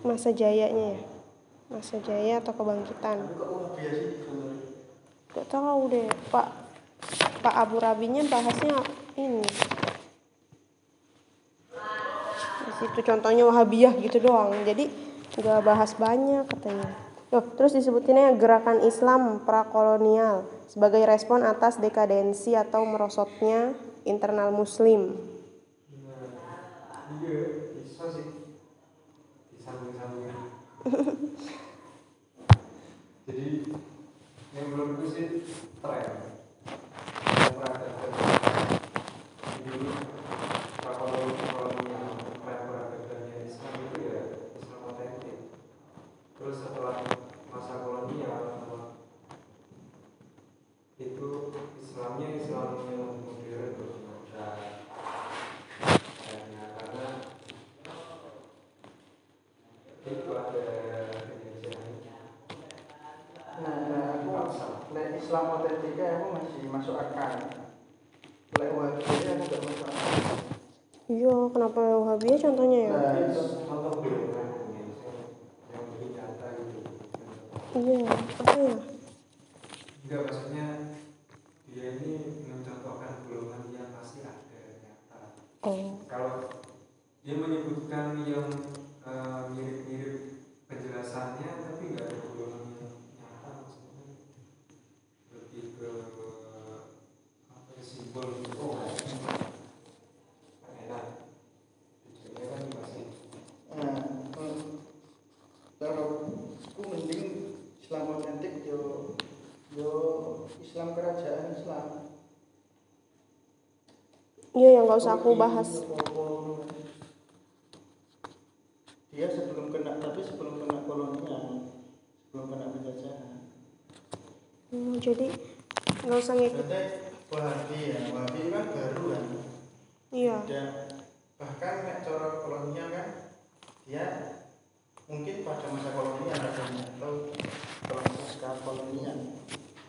masa jayanya ya? Masa jaya atau kebangkitan? Gak tahu deh. Pak Pak Abu Rabinya bahasnya ini. Di situ contohnya Wahabiyah gitu doang. Jadi nggak bahas banyak katanya. Loh, terus disebutinnya gerakan Islam prakolonial sebagai respon atas dekadensi atau merosotnya internal muslim. Jadi yang menurutku sih tren. Yang peradaban dulu kalau kalau yang tren peradabannya Islam itu ya Islam otentik terus setelah masa kolonial itu Islamnya Islam yang modern terus udah hanya karena itu ada penjelasan nah, nah aku lek Islam otentiknya aku masih masuk akal. Lek wahabiyah aku gak masuk akal. Iya kenapa Wahabiyah contohnya ya? Nah, contoh gitu. iya apa ya? Enggak maksudnya dia ini mencontohkan golongan yang masih ada nyata. oh. Kalau dia menyebutkan yang eh, mirip-mirip penjelasannya tapi nggak ada golongan yang nyata maksudnya lebih ke apa ya, simbol gitu oh nggak ada. Kan enak tujuannya kan masih Nah, hmm, kalau aku mending Islam otentik yo yo Islam kerajaan Islam. Iya yang nggak usah aku bahas Dia sebelum kena tapi sebelum kena kolonial, sebelum kena penjajahan. Hmm, jadi nggak usah ngikut Wahabi ya, Wahabi kan baru kan. iya Dan bahkan nek cara kolonial kan dia mungkin pada masa kolonial atau kalau pasca kolonial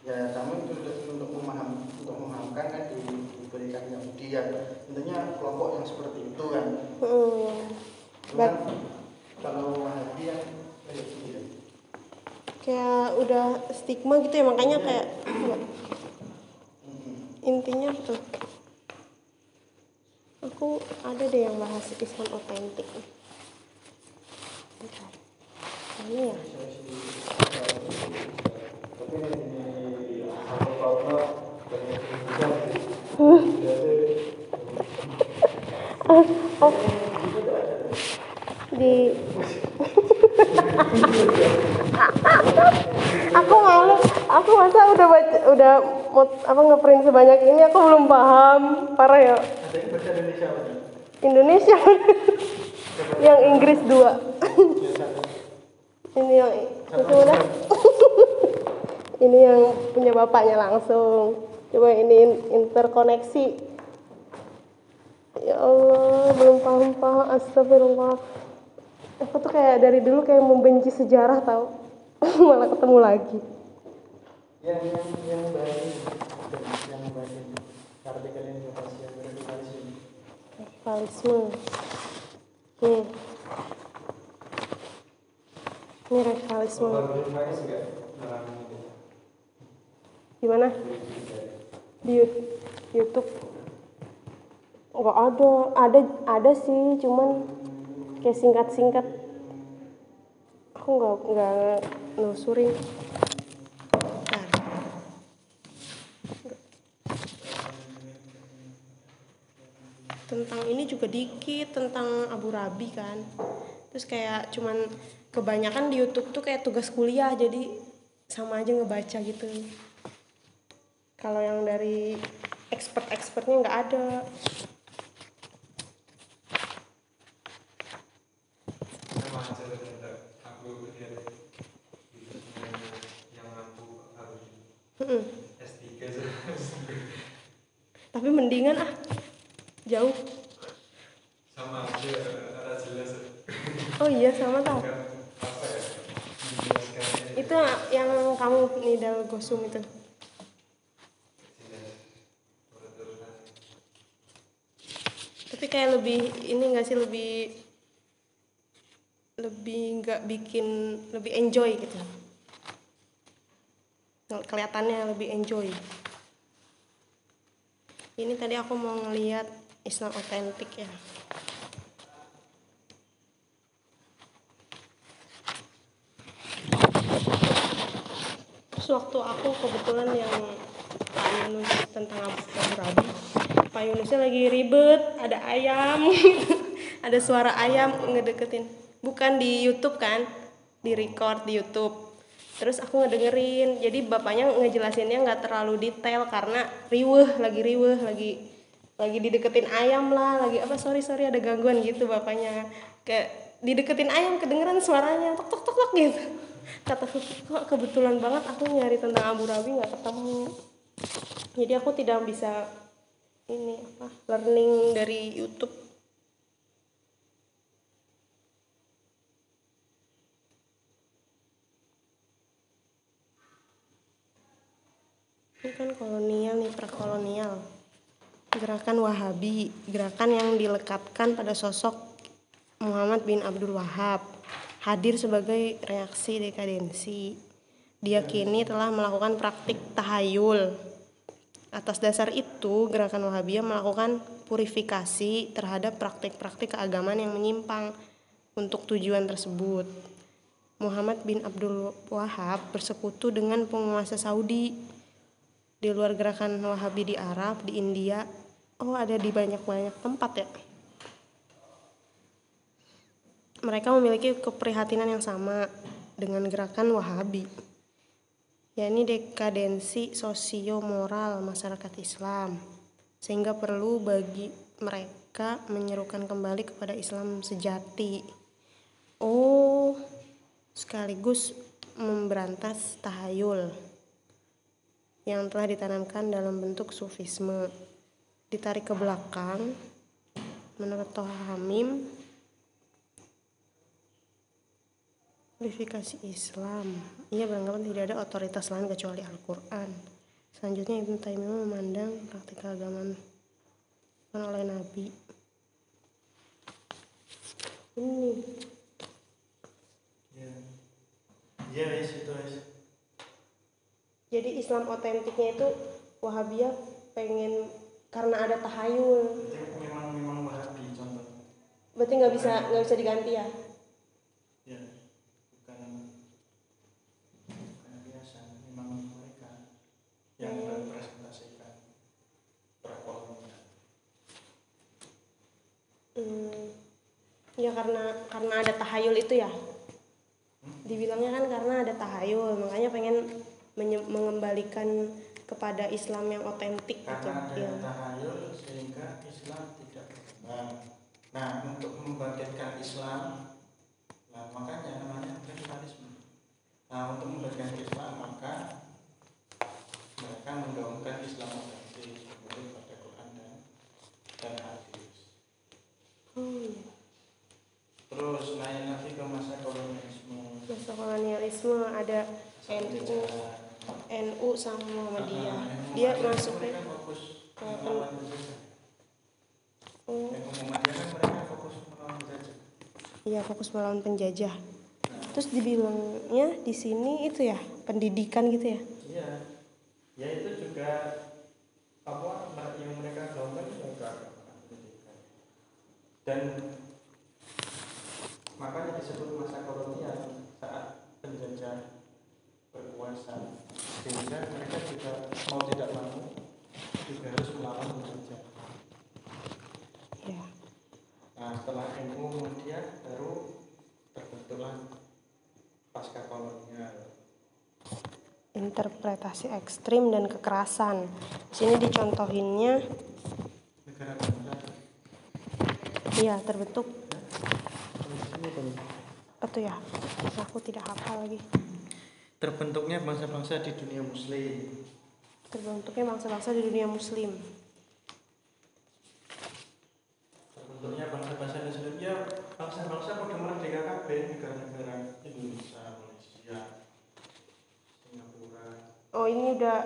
ya kamu itu untuk, untuk memaham untuk memahamkan kan di- diberikan Yahudi ya intinya kelompok yang seperti itu kan. Hmm. cuman kalau Wahabi yang kayak gitu kayak udah stigma gitu ya makanya kayak ya, Hmm. intinya tuh aku ada deh yang bahas Islam otentik. Bentar. mana ya oh di aku malu. Aku masa udah baca udah apa ngeprint sebanyak ini aku belum paham. Parah ya. Indonesia. Ya? Yang Inggris dua. Ini yang itu ini yang punya bapaknya langsung. Coba ini in- interkoneksi. Ya Allah belum paham paham astagfirullah. Aku tuh kayak dari dulu kayak membenci sejarah tau. Malah ketemu lagi. Yang yang yang ini yang ini. Artikel yang radikalisme nih ini radikalisme kalau jurnalis nggak dalam ini gimana? Di YouTube. Nggak ada ada ada sih cuman kayak singkat-singkat. Aku nggak nggak nelusurin tentang ini juga dikit tentang Abu Rabi kan. Terus kayak cuman kebanyakan di YouTube tuh kayak tugas kuliah jadi sama aja ngebaca gitu kalau yang dari expert-expertnya nggak ada. Memang aja ternyata aku lihat hidupnya yang mampu harus Mm-mm. S3 saja tapi mendingan ah jauh. Sama aja jelas oh iya sama tau itu yang kamu nidal gosum itu jelas urut-urutan tapi kayak lebih ini nggak sih lebih lebih nggak bikin lebih enjoy gitu. Kelihatannya lebih enjoy. Ini tadi aku mau ngeliat Islam otentik ya. Terus waktu aku kebetulan yang Pak Yunus tentang Abu Abu Rabi Pak Yunusnya lagi ribet ada ayam. Ada suara ayam ngedeketin. Bukan di YouTube kan? Di record di YouTube. Terus aku ngedengerin. Jadi bapaknya ngejelasinnya nggak terlalu detail karena riweh lagi riweh lagi lagi dideketin ayam lah lagi apa sorry sorry ada gangguan gitu bapaknya. Kayak dideketin ayam kedengeran suaranya tok tok tok tok gitu. Kata kok kebetulan banget aku nyari tentang Abu Rabi nggak ketemu? Jadi aku tidak bisa ini apa learning dari YouTube ini kan kolonial nih prakolonial gerakan Wahabi, gerakan yang dilekatkan pada sosok Muhammad bin Abdul Wahab, hadir sebagai reaksi dekadensi. Diyakini telah melakukan praktik tahayul. Atas dasar itu, gerakan Wahabiyah melakukan purifikasi terhadap praktik-praktik keagamaan yang menyimpang untuk tujuan tersebut. Muhammad bin Abdul Wahab bersekutu dengan penguasa Saudi di luar gerakan Wahabi di Arab, di India. Oh, ada di banyak-banyak tempat ya. Mereka memiliki keprihatinan yang sama dengan gerakan Wahabi, yakni dekadensi sosio-moral masyarakat Islam, sehingga perlu bagi mereka menyerukan kembali kepada Islam sejati. Oh, sekaligus memberantas tahayul yang telah ditanamkan dalam bentuk sufisme. Ditarik ke belakang, menurut Toha Hamim, purifikasi Islam. Ia beranggapan tidak ada otoritas lain kecuali Al-Quran. Selanjutnya Ibnu Taimiyah memandang praktik keagamaan oleh Nabi. Ini ya ya wes itu wes jadi Islam otentiknya itu Wahabiyah pengen karena ada tahayul. Berarti memang memang wahabi contoh Berarti nggak bisa nggak bisa diganti ya? ya bukan bukan biasa memang mereka yang merepresentasikan perkolonial Hmm, ya karena karena ada tahayul itu ya. Dibilangnya kan karena ada tahayul, makanya pengen mengembalikan kepada Islam yang otentik gitu. karena ada Ya. tahayul sehingga Islam tidak berkembang nah untuk membangkitkan Islam nah makanya namanya radikalisme nah untuk membangkitkan Islam maka mereka menggaungkan Islam otentik menurut pada Quran dan dan hadis Terus naik lagi ke masa kolonialisme Masa kolonialisme ada NU. NU sama Muhammadiyah. Yang Dia kan masuknya fokus ke melawan oh, Muhammadiyah kan mereka fokus melawan penjajah iya fokus melawan penjajah. Terus dibilangnya di sini itu ya pendidikan gitu ya? Iya, ya itu juga apa yang mereka pendidikan. Dan makanya disebut masa kolonial saat penjajah berkuasa sehingga mereka juga mau tidak mau juga harus melawan penjajah. Ya. Nah setelah NU kemudian baru terbentuklah pasca kolonial. Interpretasi ekstrim dan kekerasan. Di sini dicontohinnya, negara iya terbentuk tuh ya? Aku tidak hafal lagi. terbentuknya bangsa-bangsa di dunia muslim Terbentuknya bangsa-bangsa di dunia Muslim. terbentuknya bangsa-bangsa di muslim ya bangsa-bangsa pada merdeka kabeh negara-negara Indonesia Malaysia Singapura Oh ini udah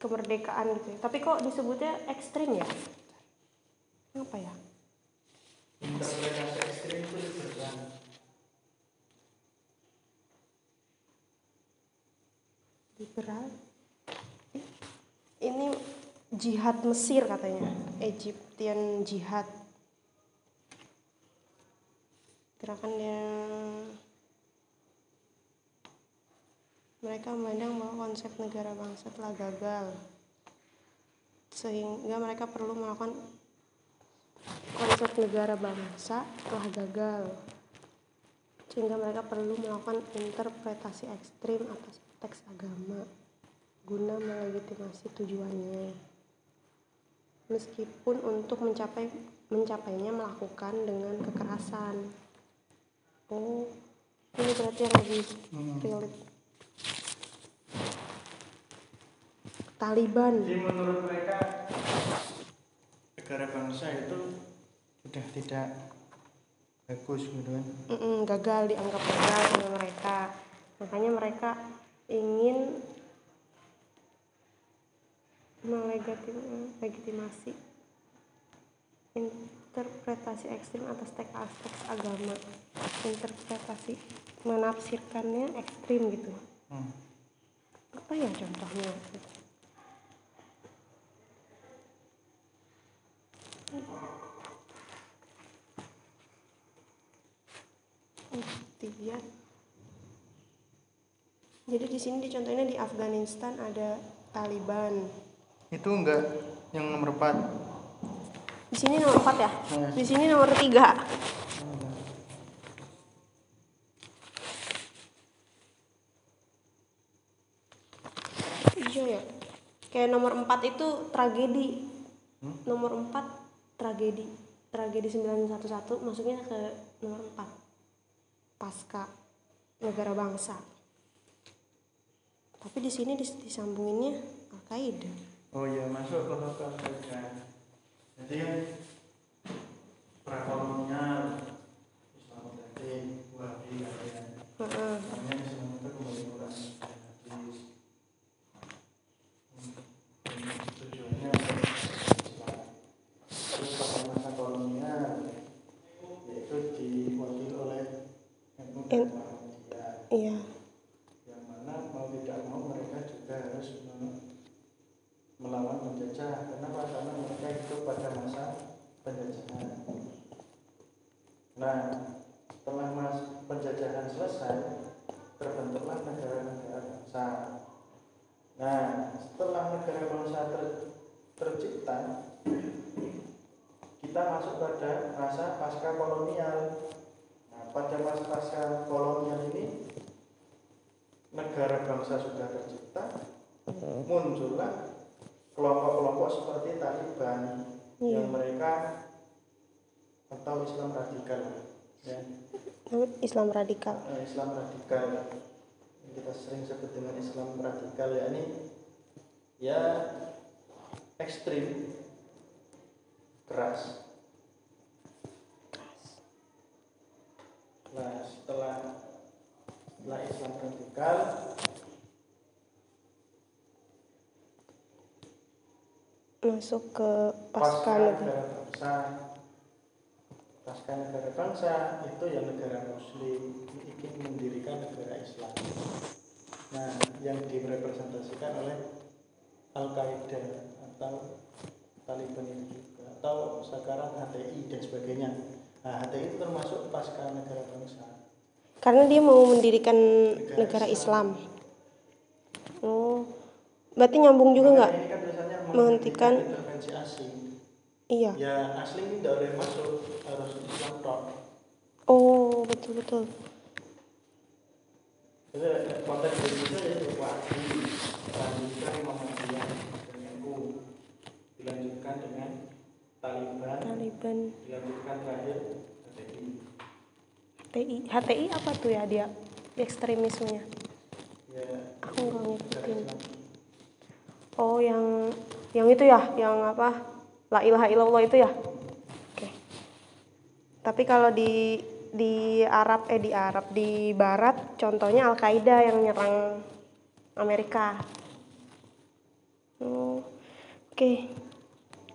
kemerdekaan gitu ya. Tapi kok disebutnya ekstrim ya? Apa ya? Interpretasi ekstrim itu liberal Liberal. Eh, Ini jihad Mesir katanya. Egyptian jihad. Gerakan yang mereka memandang bahwa konsep negara bangsa telah gagal sehingga mereka perlu melakukan konsep negara bangsa telah gagal sehingga mereka perlu melakukan interpretasi ekstrim atas teks agama guna melegitimasi tujuannya. Meskipun untuk mencapai mencapainya melakukan dengan kekerasan. Oh ini berarti yang lebih relate. Taliban. Jadi menurut mereka negara bangsa itu sudah tidak bagus gitu kan. Mm-mm, gagal dianggap gagal sama mereka. Makanya mereka ingin melegitim- legitimasi interpretasi ekstrim atas teks-teks agama. Interpretasi menafsirkannya ekstrim gitu. Hmm. apa ya contohnya Iya. Jadi di sini dicontohnya di Afghanistan ada Taliban. Itu enggak yang nomor 4. Di sini nomor 4 ya? Iya. Di sini nomor 3. Iya ya. Kayak nomor 4 itu tragedi. Hmm? Nomor 4 tragedi. Tragedi 911 masuknya ke nomor 4. Pasca negara bangsa. Tapi di sini dis- disambunginnya Al-Qaeda. Oh iya, masuk ke lokal saja. Jadi kan perekonomian Islam tadi wahabi kalian. Heeh. Makanya Islam itu kembali Quran dan hadis. Hmm. Dan Tujuannya adalah Islam. Terus pada masa kolonial yaitu diwakili oleh NU dan En- Muhammadiyah. Iya. yang mana mau tidak mau mereka juga harus mem- melawan penjajah kenapa karena mereka hidup pada masa penjajahan nah setelah mas penjajahan selesai terbentuklah negara-negara bangsa nah setelah negara bangsa ter- tercipta kita masuk pada masa pasca kolonial nah pada masa pasca kolonial ini negara bangsa sudah tercipta, muncullah kelompok-kelompok seperti Taliban Iya. yang mereka atau Islam radikal, ya, Islam radikal. Eh, Islam radikal yang kita sering sebut dengan Islam radikal ya ini ya ekstrim, keras. Nah setelah setelah Islam radikal Masuk ke pasca pasca negara. negara bangsa pasca negara bangsa itu yang negara muslim ingin mendirikan negara Islam nah yang direpresentasikan oleh Al Qaeda atau Taliban itu juga atau sekarang HTI dan sebagainya nah HTI itu termasuk pasca negara bangsa Karena dia mau mendirikan negara Negara Islam. Oh. Berarti nyambung juga nggak? Makanya ini kan menghentikan- intervensi asing Iya. ya ini tidak boleh masuk harus Islam tok Oh, betul betul. Jadi konteks Indonesia ya Wahabi, lanjutkan Muhammadiyah dan NU, dilanjutkan dengan Taliban, Taliban, dilanjutkan terakhir HTI. HTI. HTI apa tuh ya dia ekstremismenya? Ya, Aku nggak ngikutin. Oh, yang yang itu ya, yang apa? La ilaha illallah itu ya? Oke. Tapi kalau di di Arab eh di Arab di Barat contohnya Al Qaeda yang nyerang Amerika. Oh, oke.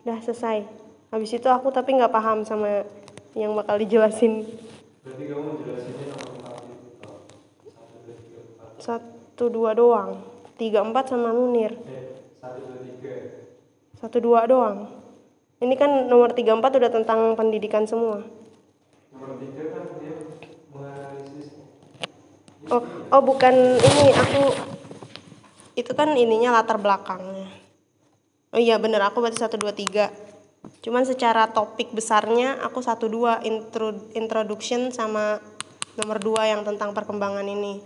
Udah selesai. Habis itu aku tapi nggak paham sama yang bakal dijelasin Berarti kamu jelasinnya. Satu dua doang. Tiga empat sama Munir. Eh. Satu dua doang. Ini kan nomor tiga empat udah tentang pendidikan semua. Nomor tiga kan dia menganalisis. Oh, oh bukan ini aku itu kan ininya latar belakangnya. Oh iya bener aku berarti satu dua tiga. Cuman secara topik besarnya aku satu dua intro, introduction sama nomor dua yang tentang perkembangan ini.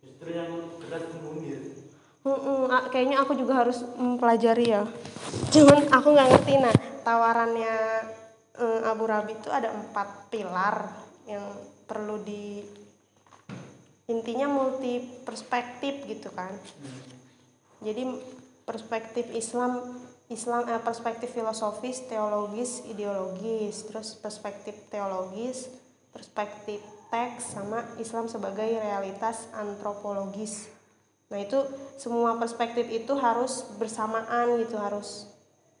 Justru yang berat. Mm-mm, kayaknya aku juga harus mempelajari ya. Cuman aku nggak ngerti nah tawarannya eh, Abu Rabi itu ada empat pilar yang perlu di intinya multi perspektif gitu kan. Jadi perspektif Islam Islam eh, perspektif filosofis, teologis, ideologis, terus perspektif teologis, perspektif teks sama Islam sebagai realitas antropologis. Nah, itu semua perspektif itu harus bersamaan gitu, harus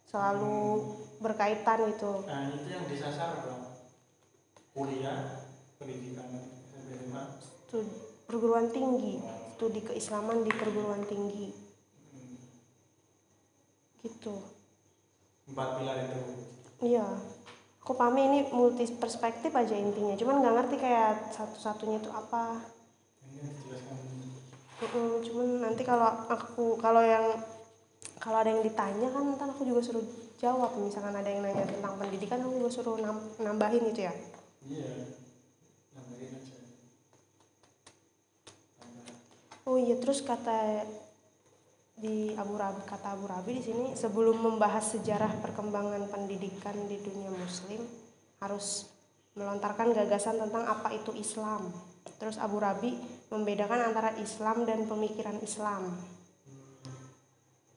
selalu berkaitan gitu. Nah itu yang disasar apa? Kuliah, pendidikan SMA. Studi perguruan tinggi, studi keislaman di perguruan tinggi. Gitu. Empat pilar itu. Iya. Aku pahami ini multi perspektif aja intinya. Cuman nggak ngerti kayak satu-satunya itu apa. Mm-mm, cuman nanti kalau aku kalau yang kalau ada yang ditanya kan ntar aku juga suruh jawab misalkan ada yang nanya tentang pendidikan aku juga suruh nam- nambahin gitu ya Iya. Nambahin aja. Oh iya terus kata di Abu Rabi kata Abu Rabi di sini sebelum membahas sejarah perkembangan pendidikan di dunia Muslim harus melontarkan gagasan tentang apa itu Islam terus Abu Rabi membedakan antara Islam dan pemikiran Islam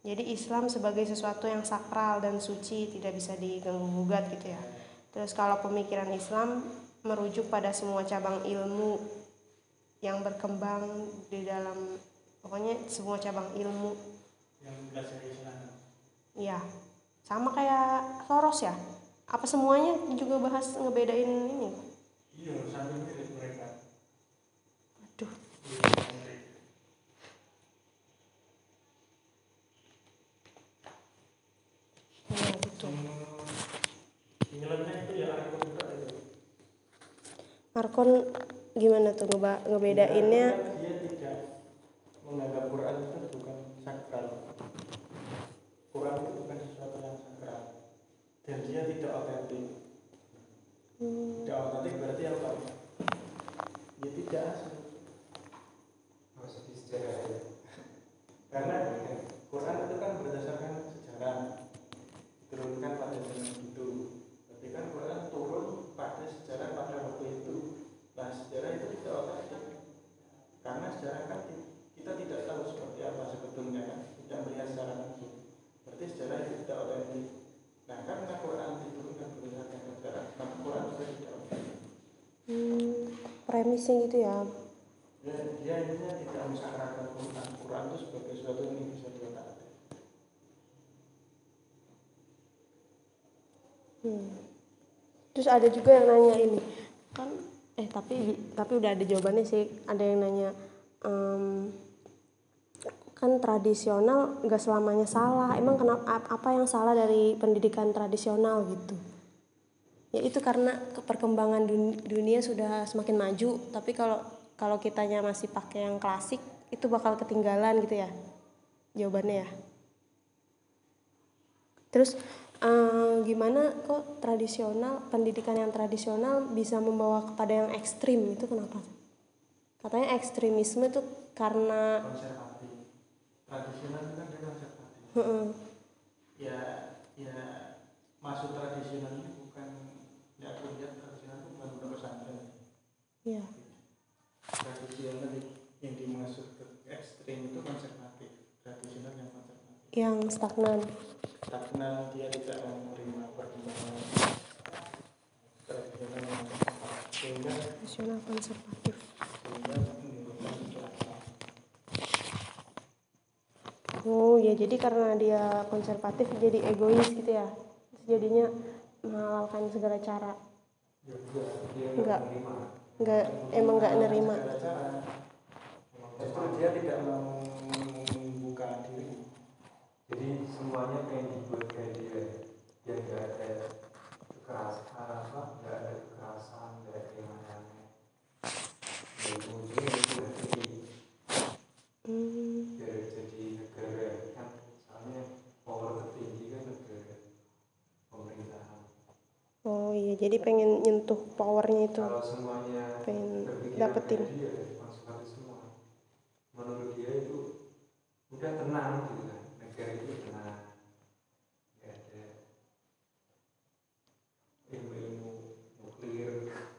Jadi Islam sebagai sesuatu yang sakral dan suci tidak bisa diganggu gugat gitu ya. Terus kalau pemikiran Islam merujuk pada semua cabang ilmu yang berkembang di dalam pokoknya semua cabang ilmu. Yang belajar Islam. Iya. Sama kayak Soros ya. Apa semuanya juga bahas ngebedain ini? Iya, sambil. Aduh. Iya, mirip. Iya gitu. Hmm, Filmnya itu ya aku juga itu. Arkon gimana tuh ngeba- ngebedainnya? Dia tidak menganggap Quran itu bukan sakral. Quran itu bukan sesuatu yang sakral. Dan dia tidak otentik. Hmm, Tidak otentik berarti apa? Ya tidak asli. Sejarah ya. Karena Quran itu kan berdasarkan sejarah diturunkan pada zaman itu. Tapi kan Quran turun pada sejarah pada waktu itu. Nah sejarah itu tidak otentik. Karena sejarah kan kita tidak tahu seperti apa sebetulnya kan, tidak melihat secara langsung. Berarti sejarah itu tidak otentik. Nah karena Quran diturunkan berdasarkan sejarah, maka Quran juga tidak otentik. hmm, premisnya gitu ya. Dia, dia tidak mensakralkan Quran. Quran itu sebagai sesuatu yang bisa. Hmm. Terus ada juga yang nanya ini kan eh tapi tapi udah ada jawabannya sih ada yang nanya em, kan tradisional gak selamanya salah emang kenapa ap- apa yang salah dari pendidikan tradisional gitu ya itu karena ke- perkembangan dun- dunia sudah semakin maju tapi kalau kalau kitanya masih pakai yang klasik itu bakal ketinggalan gitu ya jawabannya ya. Terus eh, gimana kok tradisional pendidikan yang tradisional bisa membawa kepada yang ekstrim itu kenapa? Katanya ekstremisme itu karena konservatif. Tradisional itu kan dia konservatif. Ya ya maksud tradisional ini bukan ya aku lihat tradisional itu bukan untuk pesantren. Iya. Tradisional yang dimaksud ke ekstrim itu konservatif tradisional yang konservatif yang stagnan. stagnan dia tidak mau menerima perkembangan tradisional yang sehingga Tradisional konservatif. sehingga Oh ya jadi karena dia konservatif jadi egois gitu ya. Terus jadinya menghalalkan segala cara. Ya, dia, dia Enggak. menerima. Nggak emang nggak nerima. justru dia tidak mau membuka diri Jadi semuanya pengen dibuat kayak dia. Dia nggak ada kekerasan apa, nggak ada kekerasan, nggak ada yang aneh. Ya, ujungnya itu nanti Hmm. biar jadi negara kan soalnya power tertinggi kan negara pemerintahan Oh iya jadi pengen nyentuh powernya itu. kalau semuanya pengen dapetin. dia langsung habis semua menurut dia itu udah tenang gitu kan negara itu tenang nggak ada ilmu-ilmu nuklir jajahan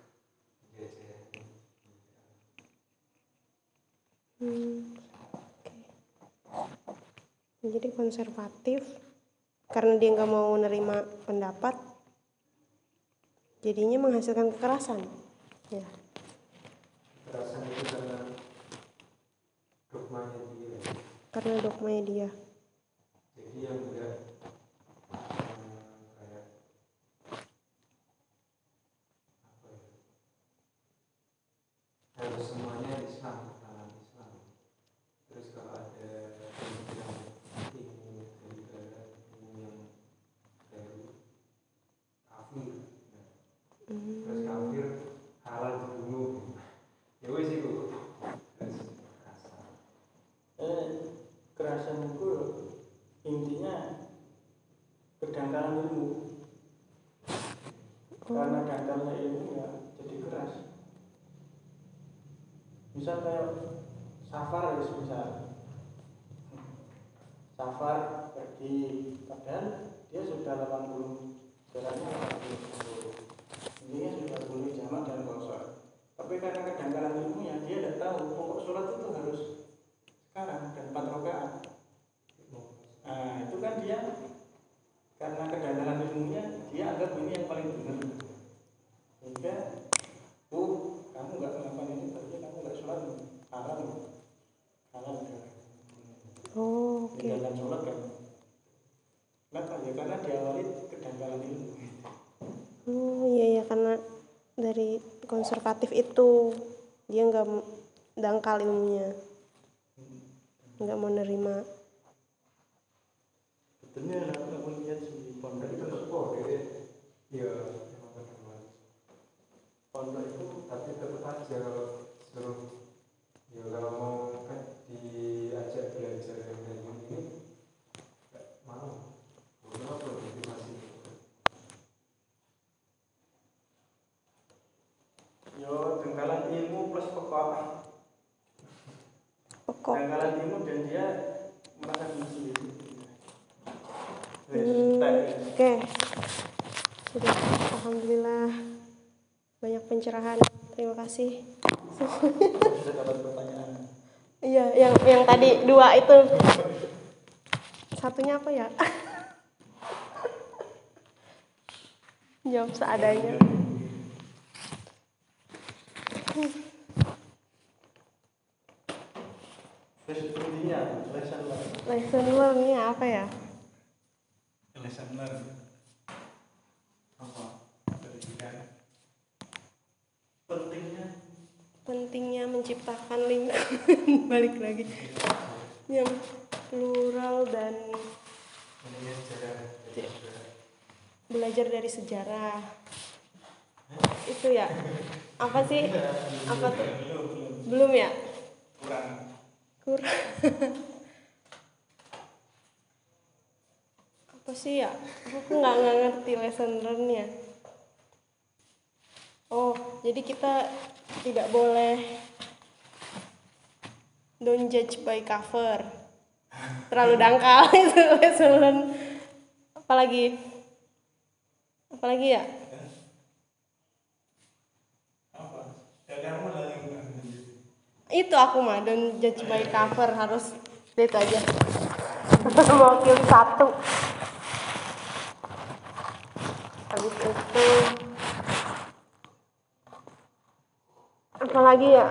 Hmm, oke. Jadi konservatif karena dia nggak mau menerima pendapat, jadinya menghasilkan kekerasan. ya. Kekerasan itu karena dogmanya dia. Karena dogmanya dia jadi yang enggak eh, kayak apa ya harus semuanya Islam dalam Islam terus kalau ada yang ilmu dari barat ilmu yang baru kafir ya. terus kafir halal dibunuh ya wes itu terus kasar eh kerasan itu intinya kedangkalan ilmu karena dangkalnya ilmu ya jadi keras misal kayak safar ya misal safar pergi padahal dia sudah 80 jalannya 80 intinya sudah boleh jamak dan kosor tapi karena kedangkalan ilmunya dia tidak tahu pokok sholat itu harus sekarang dan empat rakaat nah itu kan dia karena kedangkalan ilmunya dia anggap ini yang paling benar sehingga oh kamu nggak melakukan ini berarti kamu nggak sholat haram haram ya oh oke tinggalkan sholat kan kenapa ya karena diawali kedangkalan ilmu oh iya ya karena dari konservatif itu. Dia nggak dangkal ilmunya. Nggak mau nerima betulnya aku kamu lihat di pondok tapi itu tetap kok dia ya emang benar pondok itu tapi tetap aja kalau suruh ya kalau mau kan diajak belajar yang kayak gini ini nggak mau kenapa itu masih yo dangkalan ilmu plus pokok pokok dangkalan ilmu dan dia merasa benci Hmm, oke. Sudah alhamdulillah. Banyak pencerahan. Terima kasih. Sudah dapat pertanyaan. Iya yang yang tadi dua itu. Satunya apa ya? Jawab seadanya terus intinya lesson learn lesson learn-nya apa ya? Lesson learn apa pendidikan pentingnya? Pentingnya menciptakan lingkungan. Balik lagi. Yang plural dan sejarah. Belajar dari sejarah. Itu ya? Apa sih? Apa tuh? belum ya? Kurang. Kurang apa sih ya? Aku nggak nggak ngerti lesson learn-nya oh jadi kita tidak boleh don't judge by cover. Terlalu dangkal itu lesson learn apalagi apalagi ya? Itu aku mah don't judge by cover harus itu aja. Mewakili satu habis itu. Apalagi ya